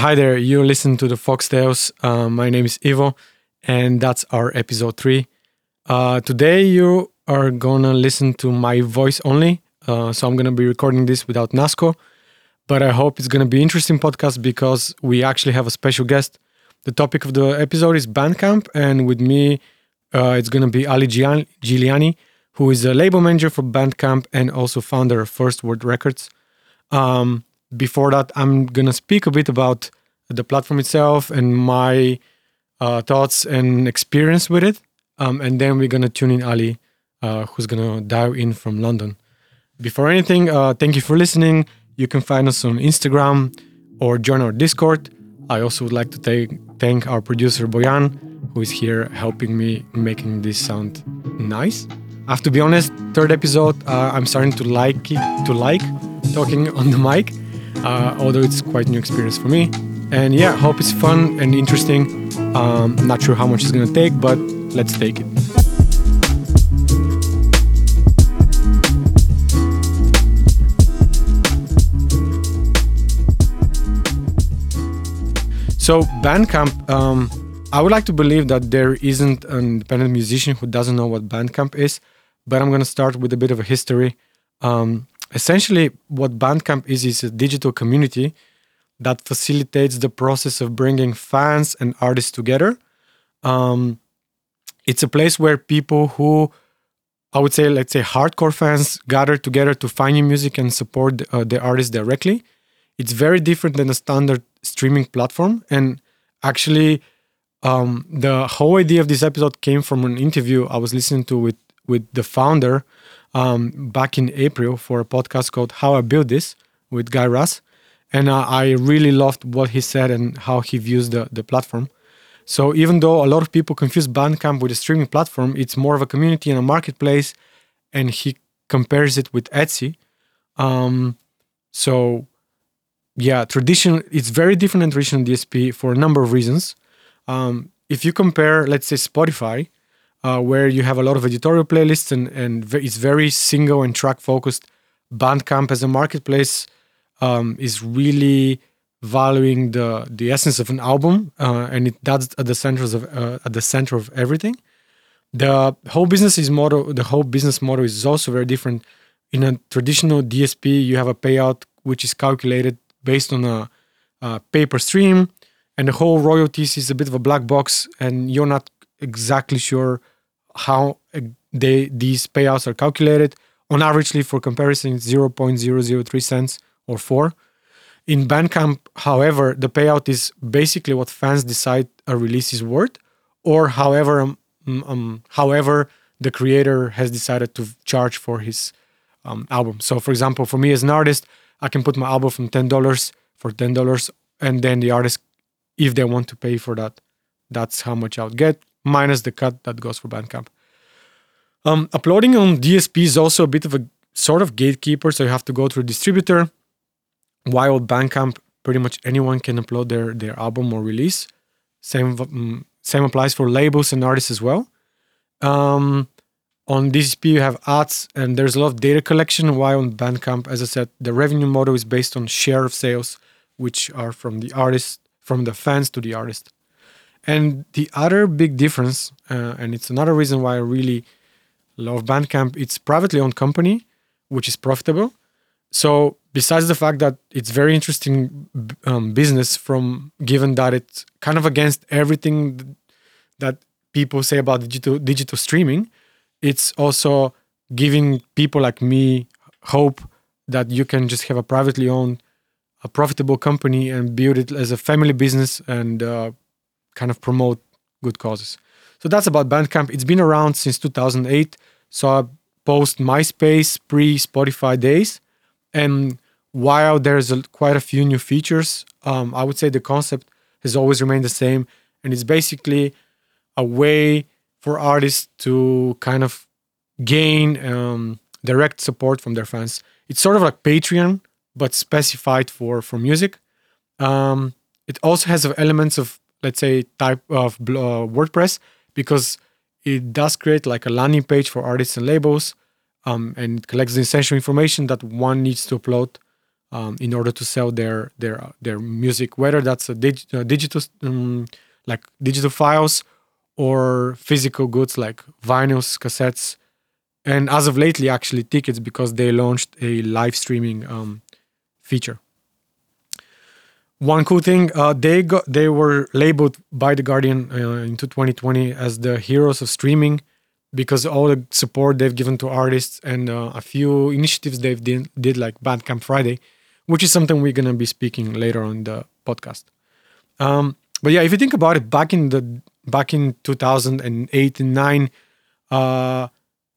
Hi there, you listen to the Foxtails. Uh, my name is Ivo, and that's our episode three. Uh, today, you are gonna listen to my voice only. Uh, so I'm gonna be recording this without Nasco, but I hope it's gonna be interesting podcast because we actually have a special guest. The topic of the episode is Bandcamp, and with me, uh, it's gonna be Ali Giuliani, who is a label manager for Bandcamp and also founder of First Word Records. Um, before that, I'm gonna speak a bit about the platform itself and my uh, thoughts and experience with it, um, and then we're gonna tune in Ali, uh, who's gonna dial in from London. Before anything, uh, thank you for listening. You can find us on Instagram or join our Discord. I also would like to take, thank our producer Boyan, who is here helping me making this sound nice. I have to be honest, third episode, uh, I'm starting to like it, to like talking on the mic, uh, although it's quite a new experience for me. And yeah, hope it's fun and interesting. Um, not sure how much it's gonna take, but let's take it. So Bandcamp, um, I would like to believe that there isn't an independent musician who doesn't know what Bandcamp is, but I'm to start with a bit of a history. Um, essentially, what Bandcamp is is a digital community that facilitates the process of bringing fans and artists together. Um, it's a place where people who I would say, let's say, hardcore fans gather together to find new music and support uh, the artist directly. It's very different than a standard streaming platform. And actually, um, the whole idea of this episode came from an interview I was listening to with with the founder um, back in April for a podcast called "How I Built This" with Guy Raz, and uh, I really loved what he said and how he views the the platform. So even though a lot of people confuse Bandcamp with a streaming platform, it's more of a community and a marketplace, and he compares it with Etsy. Um, so yeah, tradition it's very different than traditional DSP for a number of reasons. Um, if you compare, let's say Spotify, uh, where you have a lot of editorial playlists and and it's very single and track focused, Bandcamp as a marketplace um, is really valuing the the essence of an album, uh, and it that's at the center of uh, at the center of everything. The whole business is model. The whole business model is also very different. In a traditional DSP, you have a payout which is calculated based on a, a pay-per-stream, and the whole royalties is a bit of a black box, and you're not exactly sure how uh, they these payouts are calculated. On averagely, for comparison, it's 0.003 cents or four. In Bandcamp, however, the payout is basically what fans decide a release is worth, or however, um, um, however the creator has decided to charge for his um, album. So, for example, for me as an artist, I can put my album from ten dollars for ten dollars, and then the artist, if they want to pay for that, that's how much I'll get minus the cut that goes for Bandcamp. Um, uploading on DSP is also a bit of a sort of gatekeeper, so you have to go through a distributor. While Bandcamp, pretty much anyone can upload their their album or release. Same um, same applies for labels and artists as well. Um, on DSP, you have ads, and there's a lot of data collection. While on Bandcamp, as I said, the revenue model is based on share of sales, which are from the artist, from the fans to the artist. And the other big difference, uh, and it's another reason why I really love Bandcamp, it's privately owned company, which is profitable. So besides the fact that it's very interesting um, business, from given that it's kind of against everything that people say about digital digital streaming, it's also giving people like me hope that you can just have a privately owned, a profitable company and build it as a family business and uh, kind of promote good causes. So that's about Bandcamp. It's been around since 2008. So I post MySpace pre Spotify days, and while there's a, quite a few new features, um, I would say the concept has always remained the same, and it's basically a way for artists to kind of gain um, direct support from their fans. It's sort of like Patreon, but specified for for music. Um, it also has elements of let's say type of uh, WordPress because it does create like a landing page for artists and labels, um, and collects the essential information that one needs to upload um, in order to sell their their their music, whether that's a dig, uh, digital um, like digital files or physical goods like vinyls, cassettes, and as of lately, actually tickets because they launched a live streaming um, feature. One cool thing, uh, they got they were labeled by the Guardian uh, into 2020 as the heroes of streaming because all the support they've given to artists and uh, a few initiatives they've did, did like Bandcamp Friday, which is something we're gonna be speaking later on the podcast. Um, but yeah, if you think about it, back in the back in 2008 and nine, uh,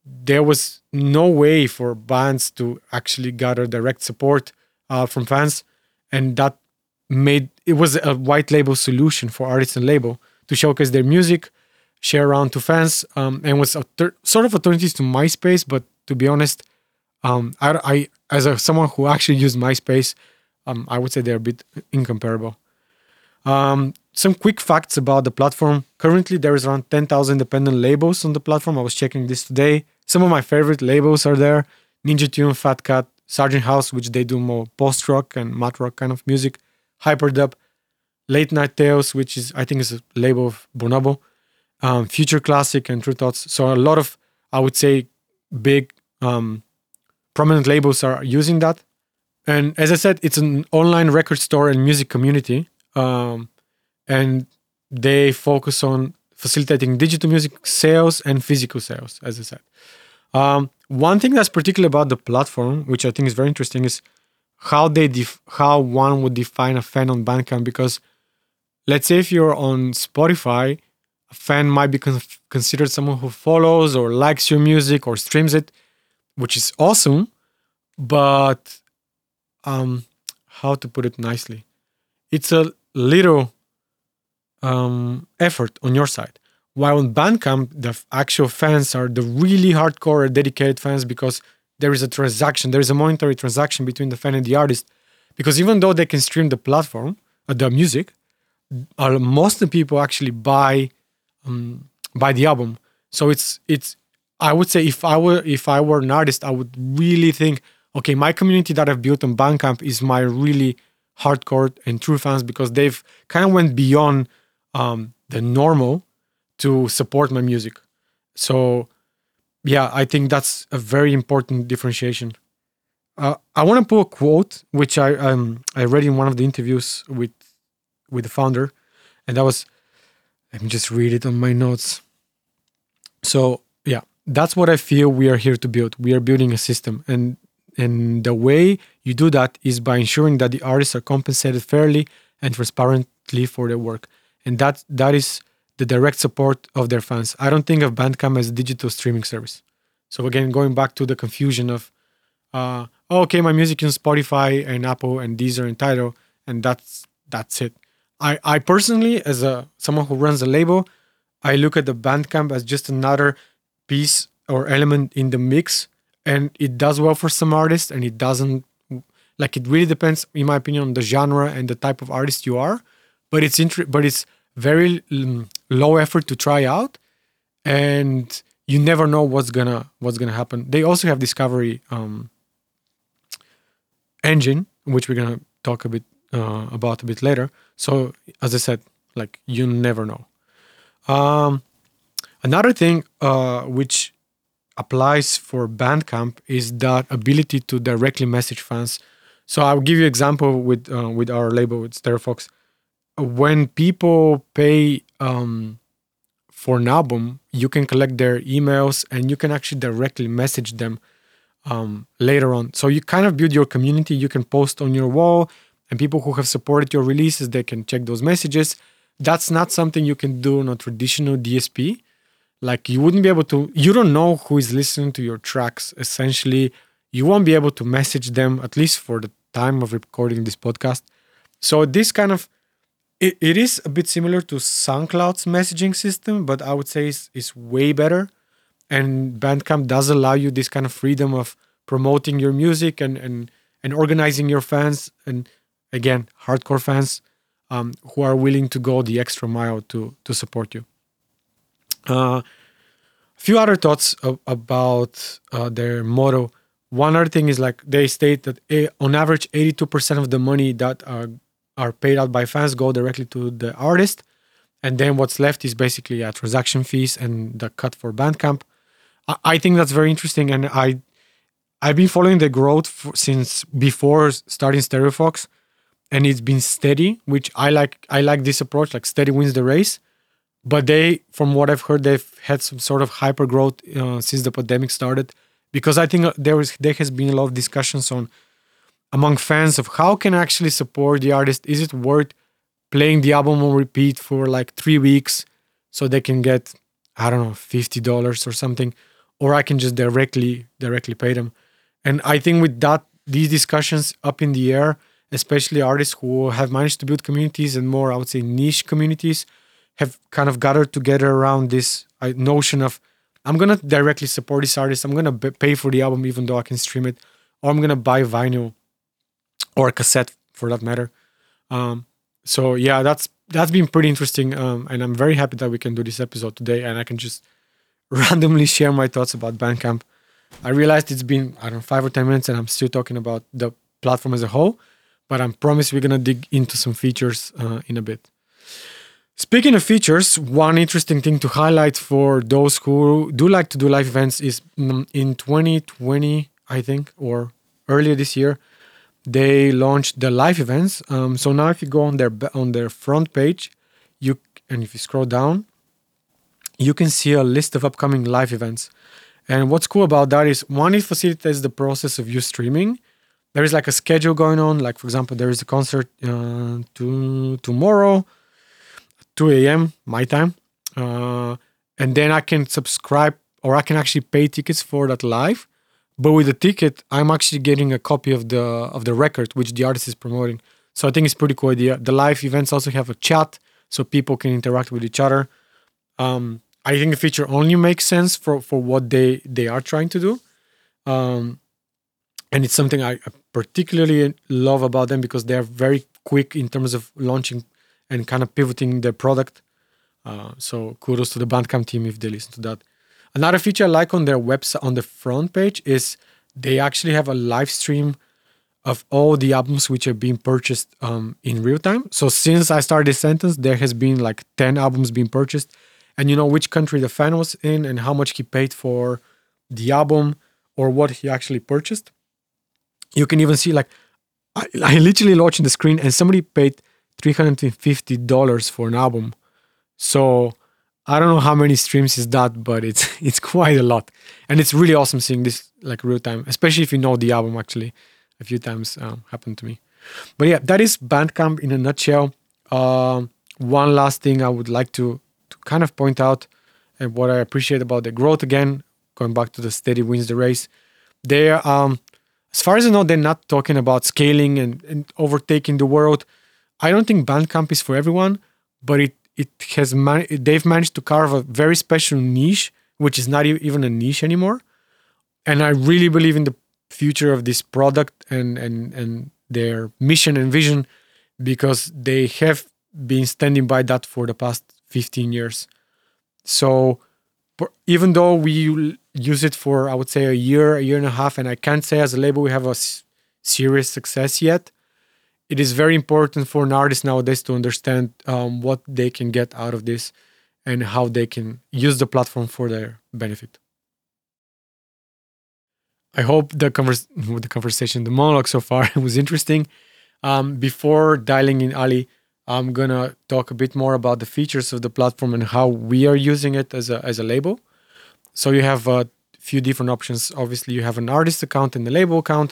there was no way for bands to actually gather direct support uh, from fans, and that made it was a white label solution for artists and label to showcase their music, share around to fans, um, and was a ter- sort of alternatives to MySpace. But to be honest, um, I, I, as a, someone who actually used MySpace, um, I would say they're a bit incomparable. Um, some quick facts about the platform. Currently, there is around 10,000 independent labels on the platform. I was checking this today. Some of my favorite labels are there: Ninja Tune, Fat Cat, Sargent House, which they do more post rock and math rock kind of music. Hyperdub, Late Night Tales, which is I think is a label of Bonobo, um, Future Classic, and Tru Thoughts. So a lot of I would say big um, prominent labels are using that. And as I said, it's an online record store and music community, um, and they focus on facilitating digital music sales and physical sales, as I said. Um, one thing that's particular about the platform, which I think is very interesting, is how they def- how one would define a fan on Bandcamp because let's say if you're on Spotify, a fan might be con- considered someone who follows or likes your music or streams it, which is awesome, but um how to put it nicely. It's a little um, effort on your side. While on Bandcamp, the actual fans are the really hardcore dedicated fans because there is a transaction, there is a monetary transaction between the fan and the artist. Because even though they can stream the platform, uh, the music, uh, most of the people actually buy um, buy the album. So it's it's I would say if I were if I were an artist, I would really think, okay, my community that I've built on Bandcamp is my really hardcore and true fans because they've kind of went beyond um, the normal to support my music. So yeah, I think that's a very important differentiation. Uh, I want to pull a quote which I um, I read in one of the interviews with with the founder, and that was let me just read it on my notes. So yeah, that's what I feel we are here to build. We are building a system, and and the way you do that is by ensuring that the artists are compensated fairly and transparently for their work, and that that is the direct support of their fans. I don't think of Bandcamp as a digital streaming service. So again, going back to the confusion of, uh, oh, okay, my music is Spotify and Apple and Deezer and Tidal, and that's that's it. I I personally, as a someone who runs a label, I look at the Bandcamp as just another piece or element in the mix, and it does well for some artists, and it doesn't. Like it really depends, in my opinion, on the genre and the type of artist you are. But it's inter- but it's very low effort to try out and you never know what's gonna what's gonna happen. They also have discovery um, engine which we're gonna talk a bit uh, about a bit later. So as i said like you never know. Um, another thing uh, which applies for bandcamp is that ability to directly message fans. So i'll give you example with uh, with our label with Stereofox when people pay um, for an album, you can collect their emails and you can actually directly message them um, later on. So you kind of build your community. You can post on your wall, and people who have supported your releases they can check those messages. That's not something you can do on a traditional DSP. Like you wouldn't be able to. You don't know who is listening to your tracks. Essentially, you won't be able to message them at least for the time of recording this podcast. So this kind of it, it is a bit similar to SoundCloud's messaging system, but I would say it's, it's way better. And Bandcamp does allow you this kind of freedom of promoting your music and and and organizing your fans and again hardcore fans um, who are willing to go the extra mile to to support you. Uh, a few other thoughts of, about uh, their motto. one other thing is like they state that eh, on average 82% of the money that are, are paid out by fans go directly to the artist. And then what's left is basically a transaction fees and the cut for bandcamp. I, I think that's very interesting. And i i've been following the growth for, since before starting stereofox and it's been steady which i like i like this approach like steady wins the race. But they from what i've heard they've had some sort of hyper growth uh, since the pandemic started. Because i think there was there has been a lot of discussions on among fans of how can I actually support the artist is it worth playing the album on repeat for like three weeks so they can get i don't know $50 or something or i can just directly directly pay them and i think with that these discussions up in the air especially artists who have managed to build communities and more i would say niche communities have kind of gathered together around this uh, notion of I'm gonna directly support this artist. I'm gonna pay for the album even though I can stream it, or I'm gonna buy vinyl or cassette for that matter. Um, so yeah, that's that's been pretty interesting, um, and I'm very happy that we can do this episode today, and I can just randomly share my thoughts about Bandcamp. I realized it's been I don't know five or ten minutes, and I'm still talking about the platform as a whole, but I promise we're gonna dig into some features uh, in a bit. Speaking of features, one interesting thing to highlight for those who do like to do live events is mm, in 2020, I think, or earlier this year, they launched the live events. Um, so now, if you go on their on their front page, you and if you scroll down, you can see a list of upcoming live events. And what's cool about that is one, it facilitates the process of you streaming. There is like a schedule going on. Like for example, there is a concert uh, to tomorrow 2 a.m. my time, uh, and then I can subscribe or I can actually pay tickets for that live. But with the ticket, I'm actually getting a copy of the of the record which the artist is promoting. So I think it's pretty cool idea. The live events also have a chat, so people can interact with each other. Um, I think the feature only makes sense for for what they they are trying to do, um, and it's something I particularly love about them because they are very quick in terms of launching and kind of pivoting their product. Uh, so kudos to the Bandcamp team if they listen to that. Another feature I like on their website on the front page is they actually have a live stream of all the albums which are being purchased um, in real time. So since I started this sentence, there has been like 10 albums being purchased. And you know which country the fan was in and how much he paid for the album or what he actually purchased. You can even see like I, I literally launched the screen and somebody paid $350 for an album. So I don't know how many streams is that, but it's it's quite a lot, and it's really awesome seeing this like real time, especially if you know the album. Actually, a few times um, happened to me. But yeah, that is Bandcamp in a nutshell. Uh, one last thing I would like to to kind of point out, and what I appreciate about the growth again, going back to the steady wins the race. They um, as far as I know, they're not talking about scaling and, and overtaking the world I don't think Bandcamp is for everyone, but it it has man- they've managed to carve a very special niche, which is not even a niche anymore. And I really believe in the future of this product and and and their mission and vision because they have been standing by that for the past 15 years. So even though we use it for I would say a year, a year and a half, and I can't say as a label we have a serious success yet, it is very important for an artist nowadays to understand um, what they can get out of this and how they can use the platform for their benefit. I hope the, convers- the conversation, the monologue so far was interesting. Um, before dialing in Ali, I'm gonna talk a bit more about the features of the platform and how we are using it as a as a label. So you have a few different options. Obviously, you have an artist account and a label account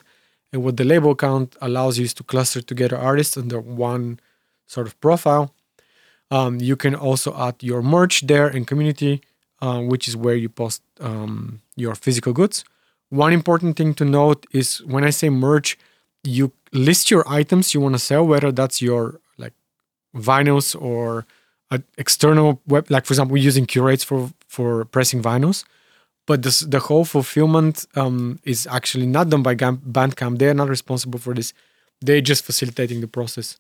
and what the label account allows you is to cluster together artists under one sort of profile. Um, you can also add your merch there and community, uh, which is where you post um, your physical goods. One important thing to note is when I say merch, you list your items you want to sell, whether that's your like vinyls or external web, like for example, we're using Qrates for for pressing vinyls but this, the whole fulfillment um, is actually not done by Bandcamp. They're not responsible for this. They're just facilitating the process.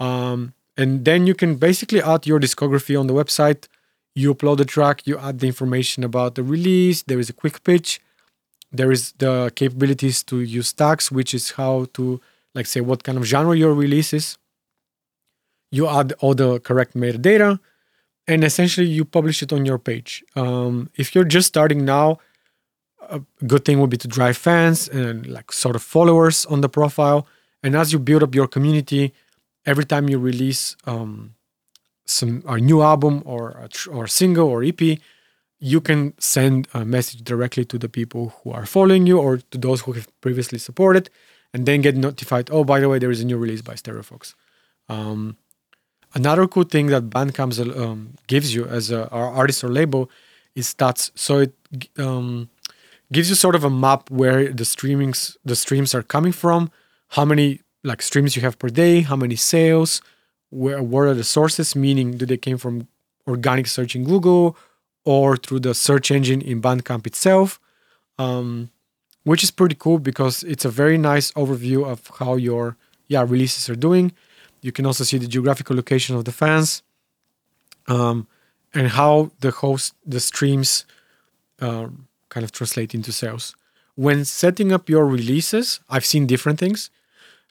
Um, and then you can basically add your discography on the website. You upload the track, you add the information about the release. There is a quick pitch. there is the capabilities to use tags, which is how to like say what kind of genre your release is. You add all the correct metadata, and essentially you publish it on your page. Um, if you're just starting now, a good thing would be to drive fans and like sort of followers on the profile. And as you build up your community, every time you release um, some a new album or a tr- or single or EP, you can send a message directly to the people who are following you or to those who have previously supported, and then get notified. Oh, by the way, there is a new release by Stereofox. Um, another cool thing that Bandcamp um, gives you as a artist or label is stats. So it um, gives you sort of a map where the streamings the streams are coming from, how many like streams you have per day, how many sales, where what are the sources, meaning do they came from organic search in Google or through the search engine in Bandcamp itself, um, which is pretty cool because it's a very nice overview of how your yeah releases are doing. You can also see the geographical location of the fans um, and how the host the streams um, kind of translate into sales. When setting up your releases, I've seen different things.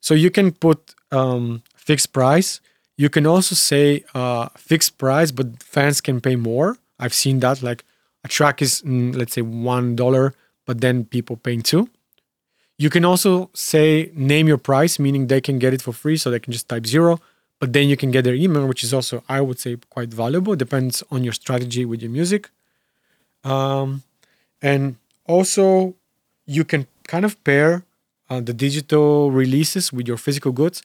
So you can put um, fixed price. You can also say uh, fixed price, but fans can pay more. I've seen that like a track is mm, let's say one dollar, but then people paying two. You can also say name your price, meaning they can get it for free, so they can just type zero. But then you can get their email, which is also I would say quite valuable. Depends on your strategy with your music. Um, and also you can kind of pair uh, the digital releases with your physical goods.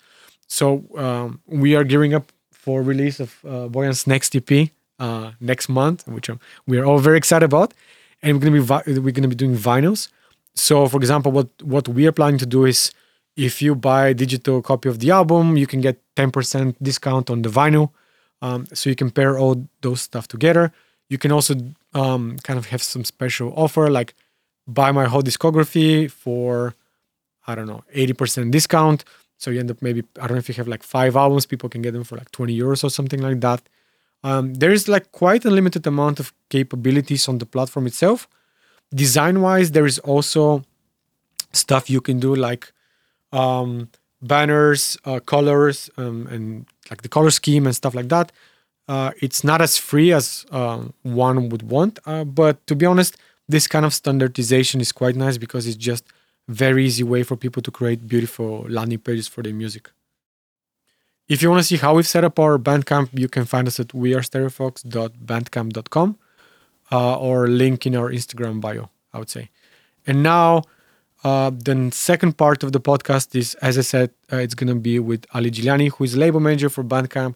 So um, we are gearing up for release of uh, Bojan's next EP uh, next month, which we are all very excited about. And we're gonna be vi- we're gonna be doing vinyls. So, for example, what what we are planning to do is, if you buy a digital copy of the album, you can get ten percent discount on the vinyl. Um, so you can pair all those stuff together. You can also um, kind of have some special offer, like buy my whole discography for I don't know eighty percent discount. So you end up maybe I don't know if you have like five albums, people can get them for like twenty euros or something like that. Um, there's like quite a limited amount of capabilities on the platform itself. Design wise, there is also stuff you can do like um, banners, uh, colors, um, and like the color scheme and stuff like that. Uh, it's not as free as uh, one would want, uh, but to be honest, this kind of standardization is quite nice because it's just very easy way for people to create beautiful landing pages for their music. If you want to see how we've set up our Bandcamp, you can find us at wearestereofox.bandcamp.com uh, or link in our Instagram bio, I would say. And now, uh, the second part of the podcast is, as I said, uh, it's going to be with Ali Giuliani, who is label manager for Bandcamp.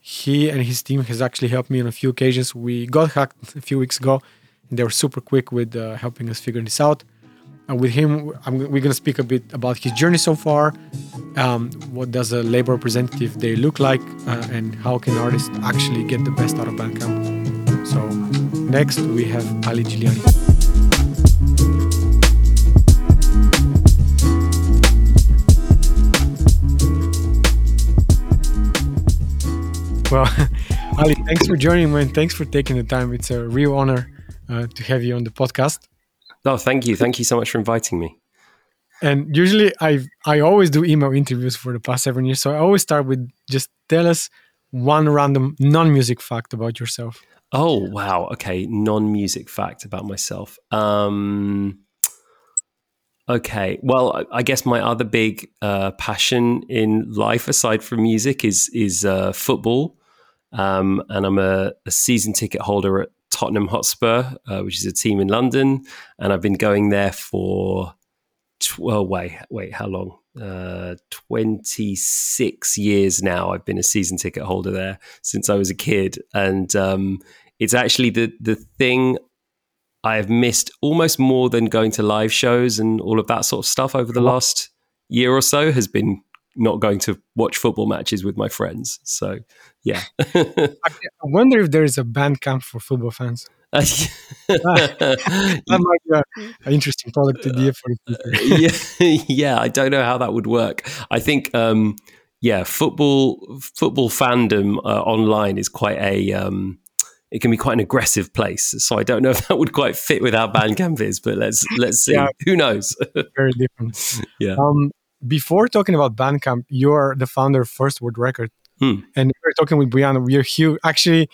He and his team has actually helped me on a few occasions. We got hacked a few weeks ago, and they were super quick with uh, helping us figure this out. With him, I'm, we're going to speak a bit about his journey so far. Um, what does a labor representative day look like, uh, and how can artists actually get the best out of Bandcamp? So next we have Ali Giuliani. Well, Ali, thanks for joining me and thanks for taking the time. It's a real honor uh, to have you on the podcast. No, thank you. Thank you so much for inviting me. And usually I I always do email interviews for the past seven years. So I always start with just tell us one random non-music fact about yourself. Oh wow. Okay. Non-music fact about myself. Um Okay. Well, I guess my other big uh, passion in life, aside from music, is is uh, football, um, and I'm a, a, season ticket holder at Tottenham Hotspur, uh, which is a team in London, and I've been going there for well, wait, wait, how long? Uh, 26 years now. I've been a season ticket holder there since I was a kid, and um, it's actually the the thing I have missed almost more than going to live shows and all of that sort of stuff over the last year or so has been not going to watch football matches with my friends. So, yeah. I wonder if there is a band camp for football fans. that might be an interesting product idea for the yeah, yeah. I don't know how that would work. I think, um, yeah, football football fandom uh, online is quite a um, it can be quite an aggressive place. So I don't know if that would quite fit with how Bandcamp is, but let's let's see. Yeah. Who knows? Very different. Yeah. Um, before talking about Bandcamp, you're the founder of First Word Record, Hmm. and we are talking with Brianna. We're huge. Actually,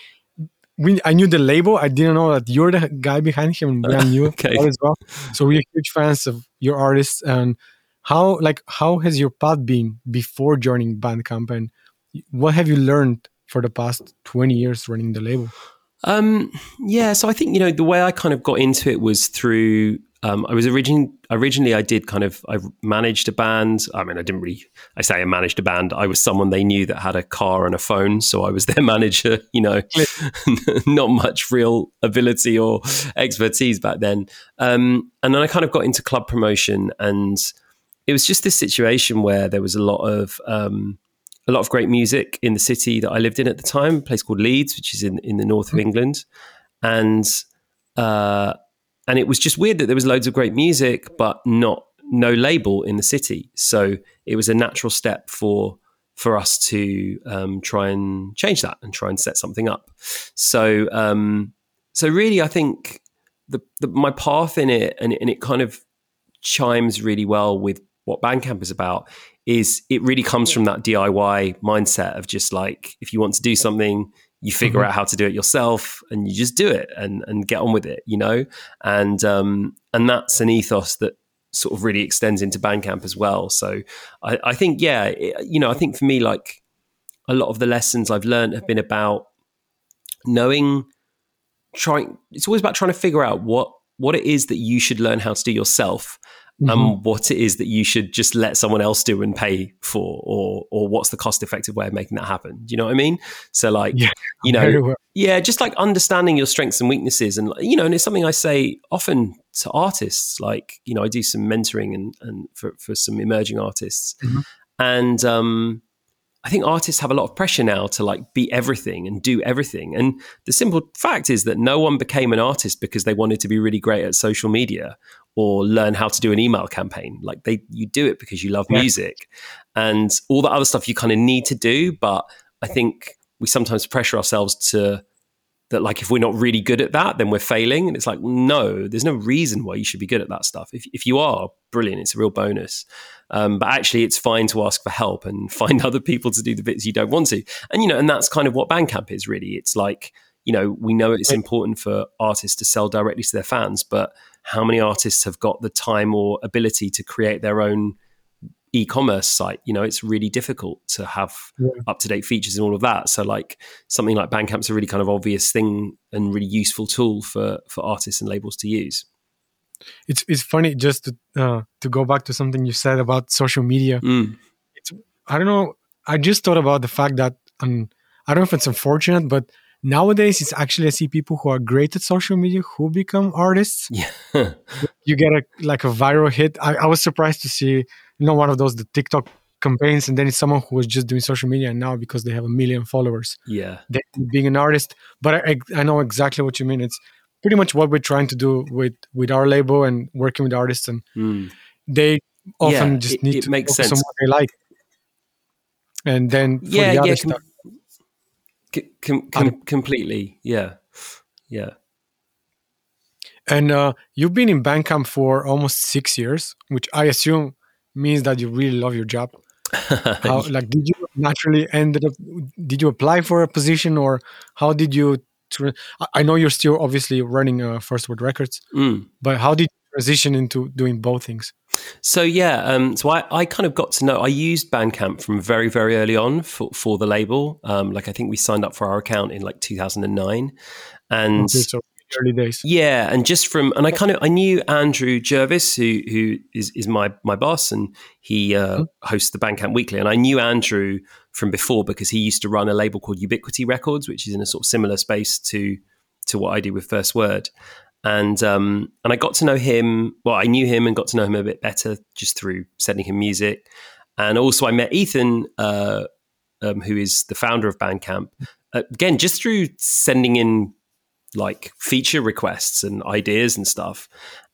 we I knew the label. I didn't know that you're the guy behind him, and Brianna knew Okay. as well. So we're huge fans of your artists. And how like how has your path been before joining Bandcamp, and what have you learned for the past twenty years running the label? Um, yeah, so I think you know the way I kind of got into it was through. Um, I was originally originally I did kind of I managed a band. I mean, I didn't really. I say I managed a band. I was someone they knew that had a car and a phone, so I was their manager. You know, not much real ability or expertise back then. Um, and then I kind of got into club promotion, and it was just this situation where there was a lot of um, a lot of great music in the city that I lived in at the time, a place called Leeds, which is in, in the north of England. And uh, and it was just weird that there was loads of great music, but not no label in the city. So it was a natural step for for us to um, try and change that and try and set something up. So um, so really, I think the, the my path in it and, and it kind of chimes really well with what Bandcamp is about is it really comes from that DIY mindset of just like if you want to do something, you figure Mhm. out how to do it yourself and you just do it and and get on with it, you know? And um and that's an ethos that sort of really extends into Bandcamp as well. So I, I think, yeah, it, you know, I think for me, like a lot of the lessons I've learned have been about knowing trying it's always about trying to figure out what what it is that you should learn how to do yourself Mhm. and what it is that you should just let someone else do and pay for or or what's the cost effective way of making that happen do you know what i mean so like Yeah, you know well. yeah just like understanding your strengths and weaknesses and you know and it's something i say often to artists like you know i do some mentoring and and for, for some emerging artists Mhm. and um I think artists have a lot of pressure now to like be everything and do everything. And the simple fact is that no one became an artist because they wanted to be really great at social media or learn how to do an email campaign. Like they you do it because you love Yeah. music and all the other stuff you kind of need to do, but I think we sometimes pressure ourselves to that like if we're not really good at that then we're failing. And it's like no there's no reason why you should be good at that stuff. If, if you are brilliant it's a real bonus. Um, but actually it's fine to ask for help and find other people to do the bits you don't want to. And you know and that's kind of what bandcamp is really. It's like you know we know it's important for artists to sell directly to their fans but how many artists have got the time or ability to create their own e-commerce site you know it's really difficult to have Yeah. up-to-date features and all of that so like something like bandcamp's a really kind of obvious thing and really useful tool for for artists and labels to use It's it's funny just to uh, to go back to something you said about social media. Mm. I don't know. I just thought about the fact that um, I don't know if it's unfortunate, but nowadays it's actually I see people who are great at social media who become artists. yeah You get a like a viral hit. I, I was surprised to see you know one of those the TikTok campaigns, and then it's someone who was just doing social media, and now because they have a million followers, yeah being an artist. But I, I know exactly what you mean. It's pretty much what we're trying to do with with our label and working with artists, and Mm. they often Yeah, just need it to makes focus on sense. what they like. And then for yeah the yeah com- com- com- completely yeah yeah and uh, you've been in Bandcamp for almost six years, which I assume means that you really love your job. How, like, did you naturally ended up? Did you apply for a position, or how did you? I know you're still obviously running uh, First Word Records, Mm. but how did you transition into doing both things? So yeah, um, so I, I kind of got to know. I used Bandcamp from very very early on for for the label. Um, like I think we signed up for our account in like 2009, and Okay, so early days. yeah, and just from and I kind of I knew Andrew Jervis, who who is is my my boss, and he uh, hosts the Bandcamp Weekly, and I knew Andrew from before because he used to run a label called Ubiquity Records, which is in a sort of similar space to to what I do with First Word, and um and I got to know him. Well, I knew him and got to know him a bit better just through sending him music, and also I met Ethan, uh, um, who is the founder of Bandcamp, uh, again just through sending in like feature requests and ideas and stuff.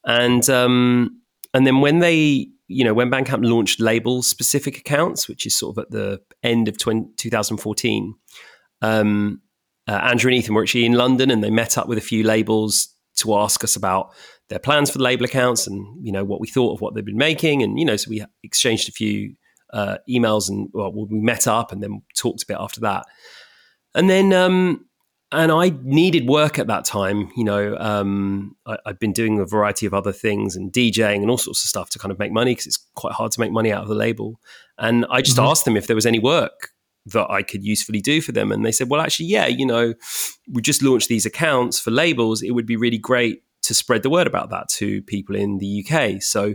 And um, and then when they, you know, when Bandcamp launched label specific accounts, which is sort of at the end of 20, 2014, um, uh, Andrew and Ethan were actually in London, and they met up with a few labels to ask us about their plans for the label accounts and you know what we thought of what they'd been making, and you know, so we exchanged a few uh, emails and well, we met up and then talked a bit after that, and then um, and I needed work at that time. You know, um, I, had been doing a variety of other things and DJing and all sorts of stuff to kind of make money because it's quite hard to make money out of the label. And I just mm-hmm. asked them if there was any work that I could usefully do for them. And they said, well, actually, yeah, you know, we just launched these accounts for labels. It would be really great to spread the word about that to people in the UK. So,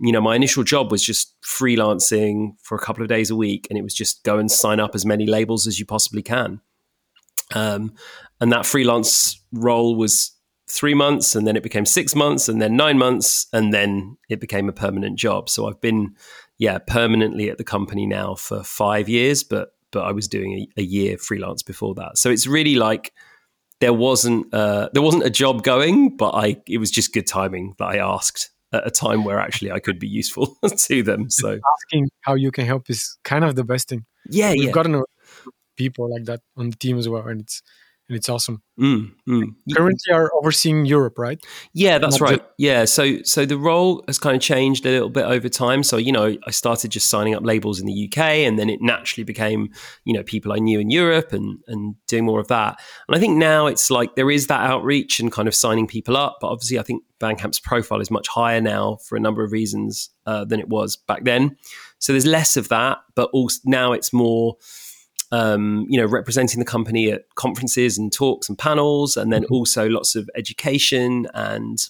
you know, my initial job was just freelancing for a couple of days a week, and it was just go and sign up as many labels as you possibly can. Um, and that freelance role was three months, and then it became six months, and then nine months, and then it became a permanent job. So I've been, yeah, permanently at the company now for five years, but but I was doing a, a year freelance before that. So it's really like there wasn't uh, there wasn't a job going, but I it was just good timing that I asked at a time where actually I could be useful to them. So asking how you can help is kind of the best thing. Yeah, we've yeah. gotten people like that on the team as well, and it's and it's awesome. Mm, mm. Currently, are overseeing Europe, right? Yeah, that's right. Yeah, so so the role has kind of changed a little bit over time. So you know, I started just signing up labels in the UK, and then it naturally became you know people I knew in Europe, and and doing more of that. And I think now it's like there is that outreach and kind of signing people up. But obviously, I think Bandcamp's profile is much higher now for a number of reasons uh, than it was back then. So there's less of that, but also now it's more um, you know, representing the company at conferences and talks and panels, and then mm-hmm. also lots of education and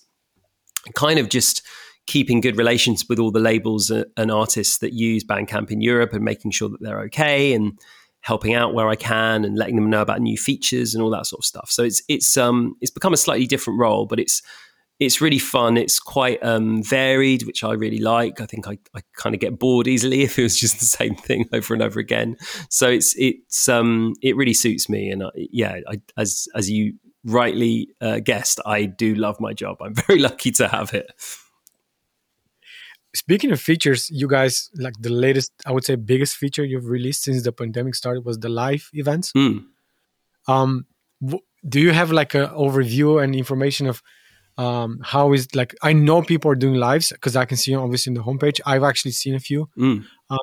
kind of just keeping good relations with all the labels and artists that use Bandcamp in Europe and making sure that they're okay and helping out where I can and letting them know about new features and all that sort of stuff. So it's it's um it's become a slightly different role, but it's it's really fun. It's quite um, varied, which I really like. I think I, I kind of get bored easily if it was just the same thing over and over again. So it's it's um, it really suits me, and I, yeah, I, as as you rightly uh, guessed, I do love my job. I'm very lucky to have it. Speaking of features, you guys like the latest, I would say, biggest feature you've released since the pandemic started was the live events. Mm. Um, w- do you have like an overview and information of um, how is like I know people are doing lives because I can see obviously in the homepage. I've actually seen a few. Mm. Um,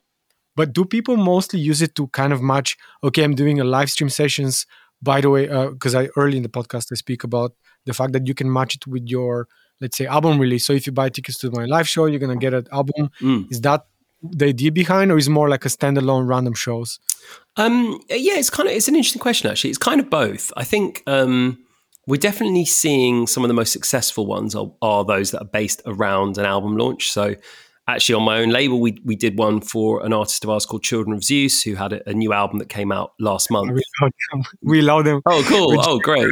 but do people mostly use it to kind of match? Okay, I'm doing a live stream sessions. By the way, because uh, I early in the podcast I speak about the fact that you can match it with your let's say album release. So if you buy tickets to my live show, you're gonna get an album. Mm. Is that the idea behind, or is more like a standalone random shows? Um, yeah, it's kind of it's an interesting question actually. It's kind of both. I think. Um, we're definitely seeing some of the most successful ones are, are, those that are based around an album launch. So, actually, on my own label, we we did one for an artist of ours called Children of Zeus, who had a, a new album that came out last month. We love them. We love them. Oh, cool! oh, great!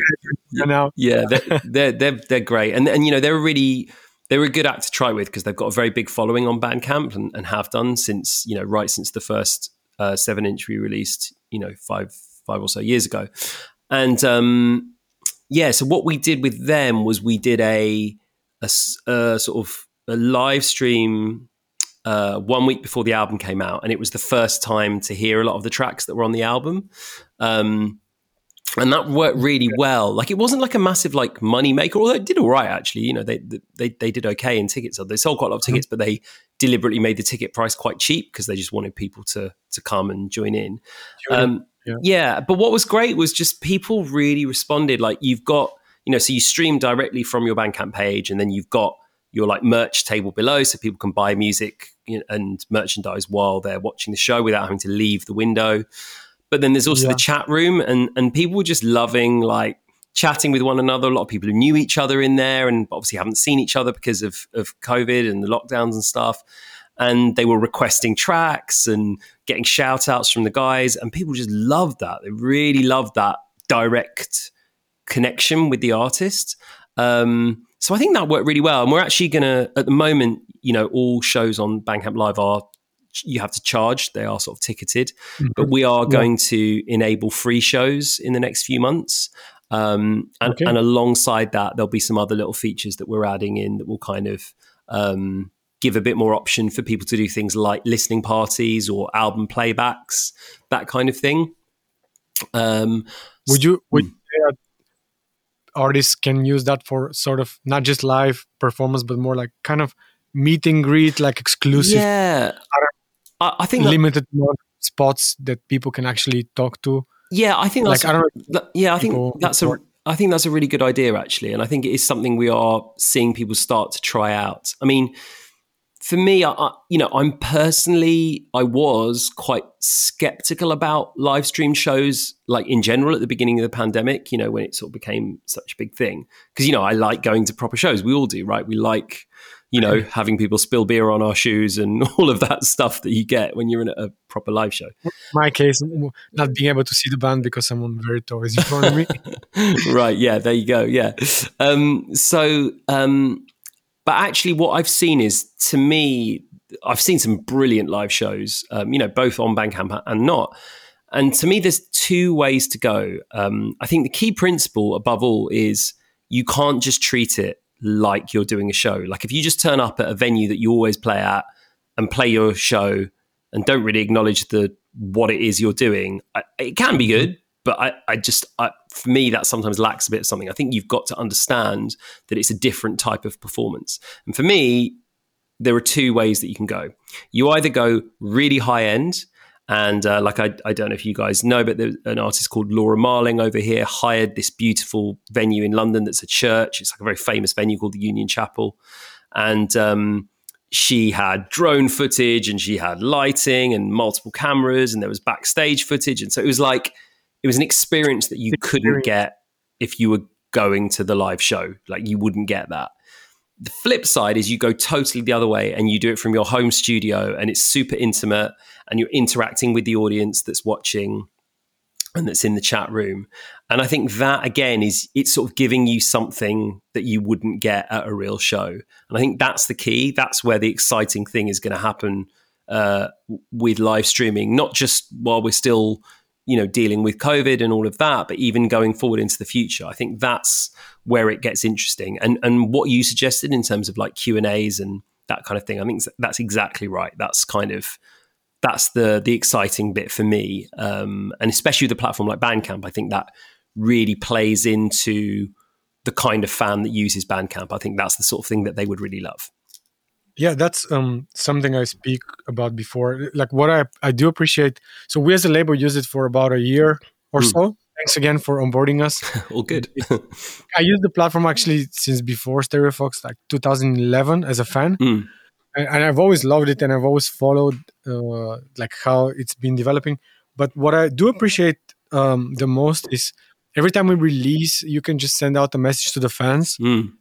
yeah, yeah, they're, they're, they're they're great, and and you know they're really they're a good act to try with because they've got a very big following on Bandcamp and, and have done since you know right since the first uh, seven inch we released you know five five or so years ago, and um, yeah, so what we did with them was we did a, a, a sort of a live stream uh, one week before the album came out, and it was the first time to hear a lot of the tracks that were on the album. Um, and that worked really well. Like it wasn't like a massive like money maker, although it did all right actually. You know, they they they did okay in tickets. They sold quite a lot of mm-hmm. tickets, but they deliberately made the ticket price quite cheap because they just wanted people to to come and join in. Um, yeah. yeah. But what was great was just people really responded. Like you've got, you know, so you stream directly from your Bandcamp page and then you've got your like merch table below so people can buy music and merchandise while they're watching the show without having to leave the window. But then there's also yeah. the chat room and and people were just loving like chatting with one another. A lot of people who knew each other in there and obviously haven't seen each other because of, of COVID and the lockdowns and stuff and they were requesting tracks and getting shout outs from the guys and people just loved that they really loved that direct connection with the artist um, so i think that worked really well and we're actually going to at the moment you know all shows on bandcamp live are you have to charge they are sort of ticketed mm-hmm. but we are going yeah. to enable free shows in the next few months um, and, okay. and, alongside that there'll be some other little features that we're adding in that will kind of um, give a bit more option for people to do things like listening parties or album playbacks, that kind of thing. Um, Would you would Hmm. you say that artists can use that for sort of not just live performance, but more like kind of meet and greet, like exclusive, yeah, I, I think limited of spots that people can actually talk to? yeah, I think that's Like I don't. That- yeah, I think that's a. I think that's a really good idea, actually, and I think it is something we are seeing people start to try out. I mean, for me, I, I, you know, I'm personally, I was quite skeptical about live stream shows, like in general, at the beginning of the pandemic. You know, when it sort of became such a big thing, because you know, I like going to proper shows. We all do, right? We like, you know, having people spill beer on our shoes and all of that stuff that you get when you're in a, a proper live show. my case, not being able to see the band because someone very tall is in front of me. right yeah there you go yeah um so um but actually what i've seen is to me i've seen some brilliant live shows um, you know both on bandcamp and not. And to me there's two ways to go. Um, i think the key principle above all is you can't just treat it like you're doing a show. Like if you just turn up at a venue that you always play at and play your show and don't really acknowledge the what it is you're doing it can be good but I, I just I, for me that sometimes lacks a bit of something. I think you've got to understand that it's a different type of performance. And for me, there are two ways that you can go. You either go really high end, and uh, like I, I don't know if you guys know, but there's an artist called Laura Marling over here hired this beautiful venue in London that's a church. It's like a very famous venue called the Union Chapel, and um, she had drone footage and she had lighting and multiple cameras, and there was backstage footage, and so it was like it was an experience that you couldn't get if you were going to the live show. Like you wouldn't get that. The flip side is you go totally the other way and you do it from your home studio and it's super intimate and you're interacting with the audience that's watching and that's in the chat room. And I think that again is it's sort of giving you something that you wouldn't get at a real show. And I think that's the key. That's where the exciting thing is going to happen uh, with live streaming, not just while we're still you know dealing with covid and all of that but even going forward into the future i think that's where it gets interesting. And and what you suggested in terms of like q and a's and that kind of thing i think that's exactly right. That's kind of that's the the exciting bit for me. Um and especially with a platform like bandcamp i think that really plays into the kind of fan that uses bandcamp. I think that's the sort of thing that they would really love yeah that's um something i speak about before. Like what i i do appreciate so we as a label use it for about a year or Hmm. so. Thanks again for onboarding us. All good. I used the platform actually since before stereofox like 2011 as a fan. Mm. and, and i've always loved it and i've always followed uh, like how it's been developing. But what i do appreciate um, the most is every time we release you can just send out a message to the fans. Mm.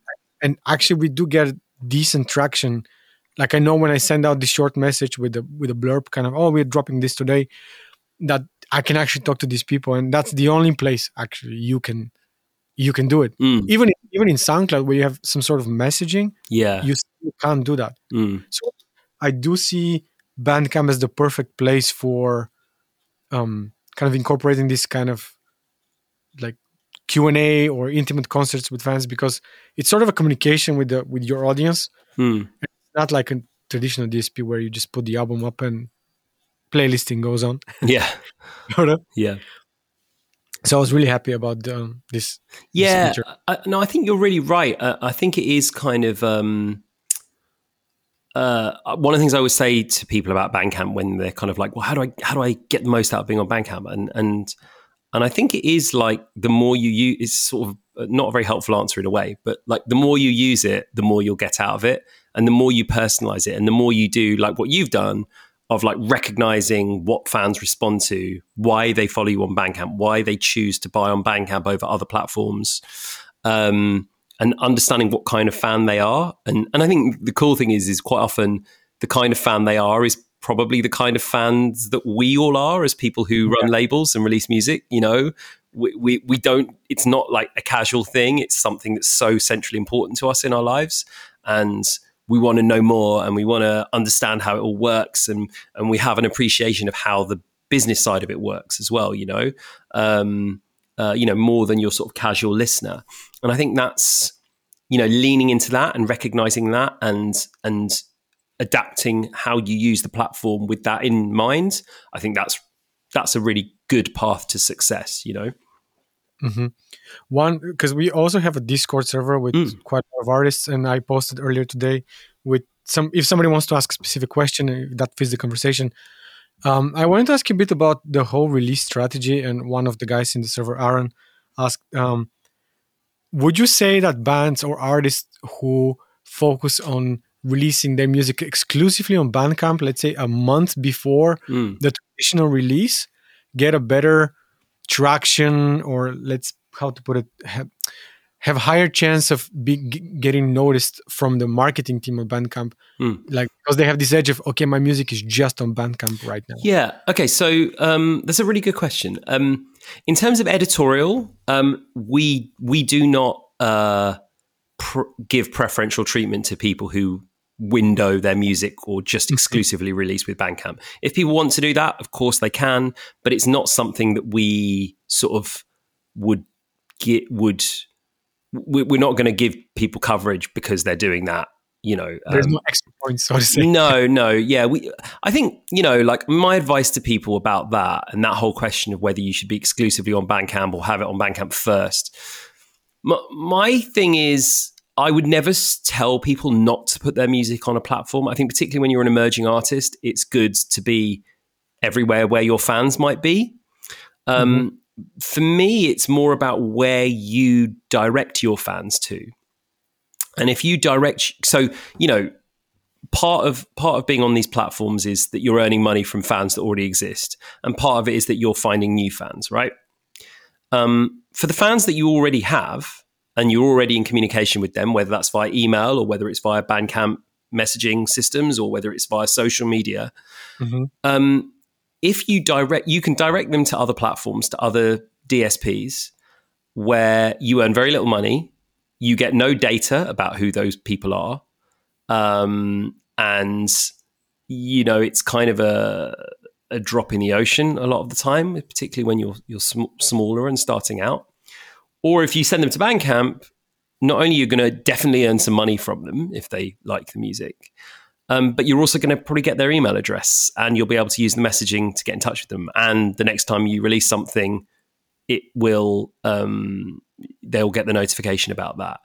and actually we do get decent traction like i know when i send out the short message with the with a blurb kind of oh we're dropping this today that i can actually talk to these people and that's the only place actually you can you can do it Mm. even even in soundcloud where you have some sort of messaging yeah you still can't do that Mm. so i do see bandcamp as the perfect place for um kind of incorporating this kind of like q&a or intimate concerts with fans because it's sort of a communication with the with your audience Mm. Not like a traditional DSP where you just put the album up and playlisting goes on. yeah yeah so I was really happy about um, this. Yeah, feature. I, no, I think you're really right. Uh, I think it is kind of um, uh, one of the things I always say to people about Bandcamp when they're kind of like, "Well, how do I how do I get the most out of being on Bandcamp?" and and and I think it is like the more you use, it's sort of not a very helpful answer in a way, but like the more you use it, the more you'll get out of it, and the more you personalize it, and the more you do like what you've done of like recognizing what fans respond to, why they follow you on Bandcamp, why they choose to buy on Bandcamp over other platforms, um, and understanding what kind of fan they are. And and I think the cool thing is is quite often the kind of fan they are is probably the kind of fans that we all are as people who run labels and release music. You know, we, we we don't. It's not like a casual thing. It's something that's so centrally important to us in our lives, and we want to know more and we want to understand how it all works and and we have an appreciation of how the business side of it works as well you know um, uh, you know more than your sort of casual listener and i think that's you know leaning into that and recognizing that and and adapting how you use the platform with that in mind i think that's that's a really good path to success. You know. Mm-hmm. One because we also have a Discord server with mm. quite a lot of artists, and I posted earlier today with some. If somebody wants to ask a specific question that fits the conversation, um, I wanted to ask you a bit about the whole release strategy. And one of the guys in the server, Aaron, asked, um, "Would you say that bands or artists who focus on releasing their music exclusively on Bandcamp, let's say a month before mm. the traditional release, get a better traction or let's how to put it have, have higher chance of be, getting noticed from the marketing team of Bandcamp, mm. like because they have this edge of okay, my music is just on Bandcamp right now. Yeah. Okay. So um, that's a really good question. Um, in terms of editorial, um, we we do not uh, pr- give preferential treatment to people who window their music or just mm-hmm. exclusively release with Bandcamp. If people want to do that, of course they can, but it's not something that we sort of would get would we're not going to give people coverage because they're doing that you know there's um, no extra points so to say no no yeah we i think you know like my advice to people about that and that whole question of whether you should be exclusively on bandcamp or have it on bandcamp first my, my thing is I would never tell people not to put their music on a platform. I think, particularly when you're an emerging artist, it's good to be everywhere where your fans might be. Um, mm-hmm. For me, it's more about where you direct your fans to. And if you direct, so, you know, part of part of being on these platforms is that you're earning money from fans that already exist and part of it is that you're finding new fans right um, for the fans that you already have and you're already in communication with them, whether that's via email or whether it's via Bandcamp messaging systems or whether it's via social media, mm-hmm. um, if you direct, you can direct them to other platforms, to other DSPs, where you earn very little money, you get no data about who those people are, um, and you know it's kind of a a drop in the ocean a lot of the time, particularly when you're you're sm- smaller and starting out. Or if you send them to Bandcamp, not only you're going to definitely earn some money from them if they like the music, um, but you're also going to probably get their email address and you'll be able to use the messaging to get in touch with them. And the next time you release something, it will um, they'll get the notification about that.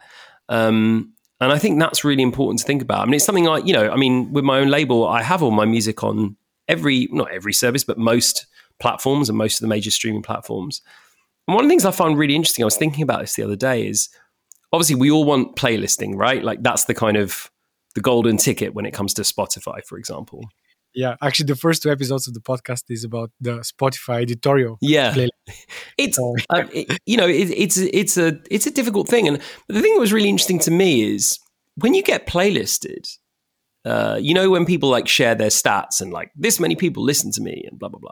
Um, and I think that's really important to think about. I mean, it's something like you know, I mean, with my own label, I have all my music on every not every service, but most platforms and most of the major streaming platforms. And one of the things I found really interesting, I was thinking about this the other day, is obviously we all want playlisting, right? Like that's the kind of the golden ticket when it comes to Spotify, for example. Yeah, actually, the first two episodes of the podcast is about the Spotify editorial. Yeah, playlist. it's it, you know it, it's it's a it's a difficult thing, and the thing that was really interesting to me is when you get playlisted. Uh, you know when people like share their stats and like this many people listen to me and blah blah blah.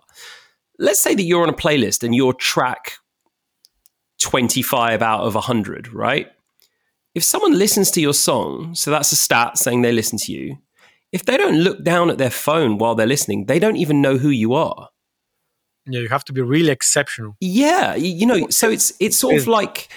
Let's say that you're on a playlist and your track 25 out of 100, right? If someone listens to your song, so that's a stat saying they listen to you, if they don't look down at their phone while they're listening, they don't even know who you are. Yeah, you have to be really exceptional. Yeah, you know, so it's it's sort of like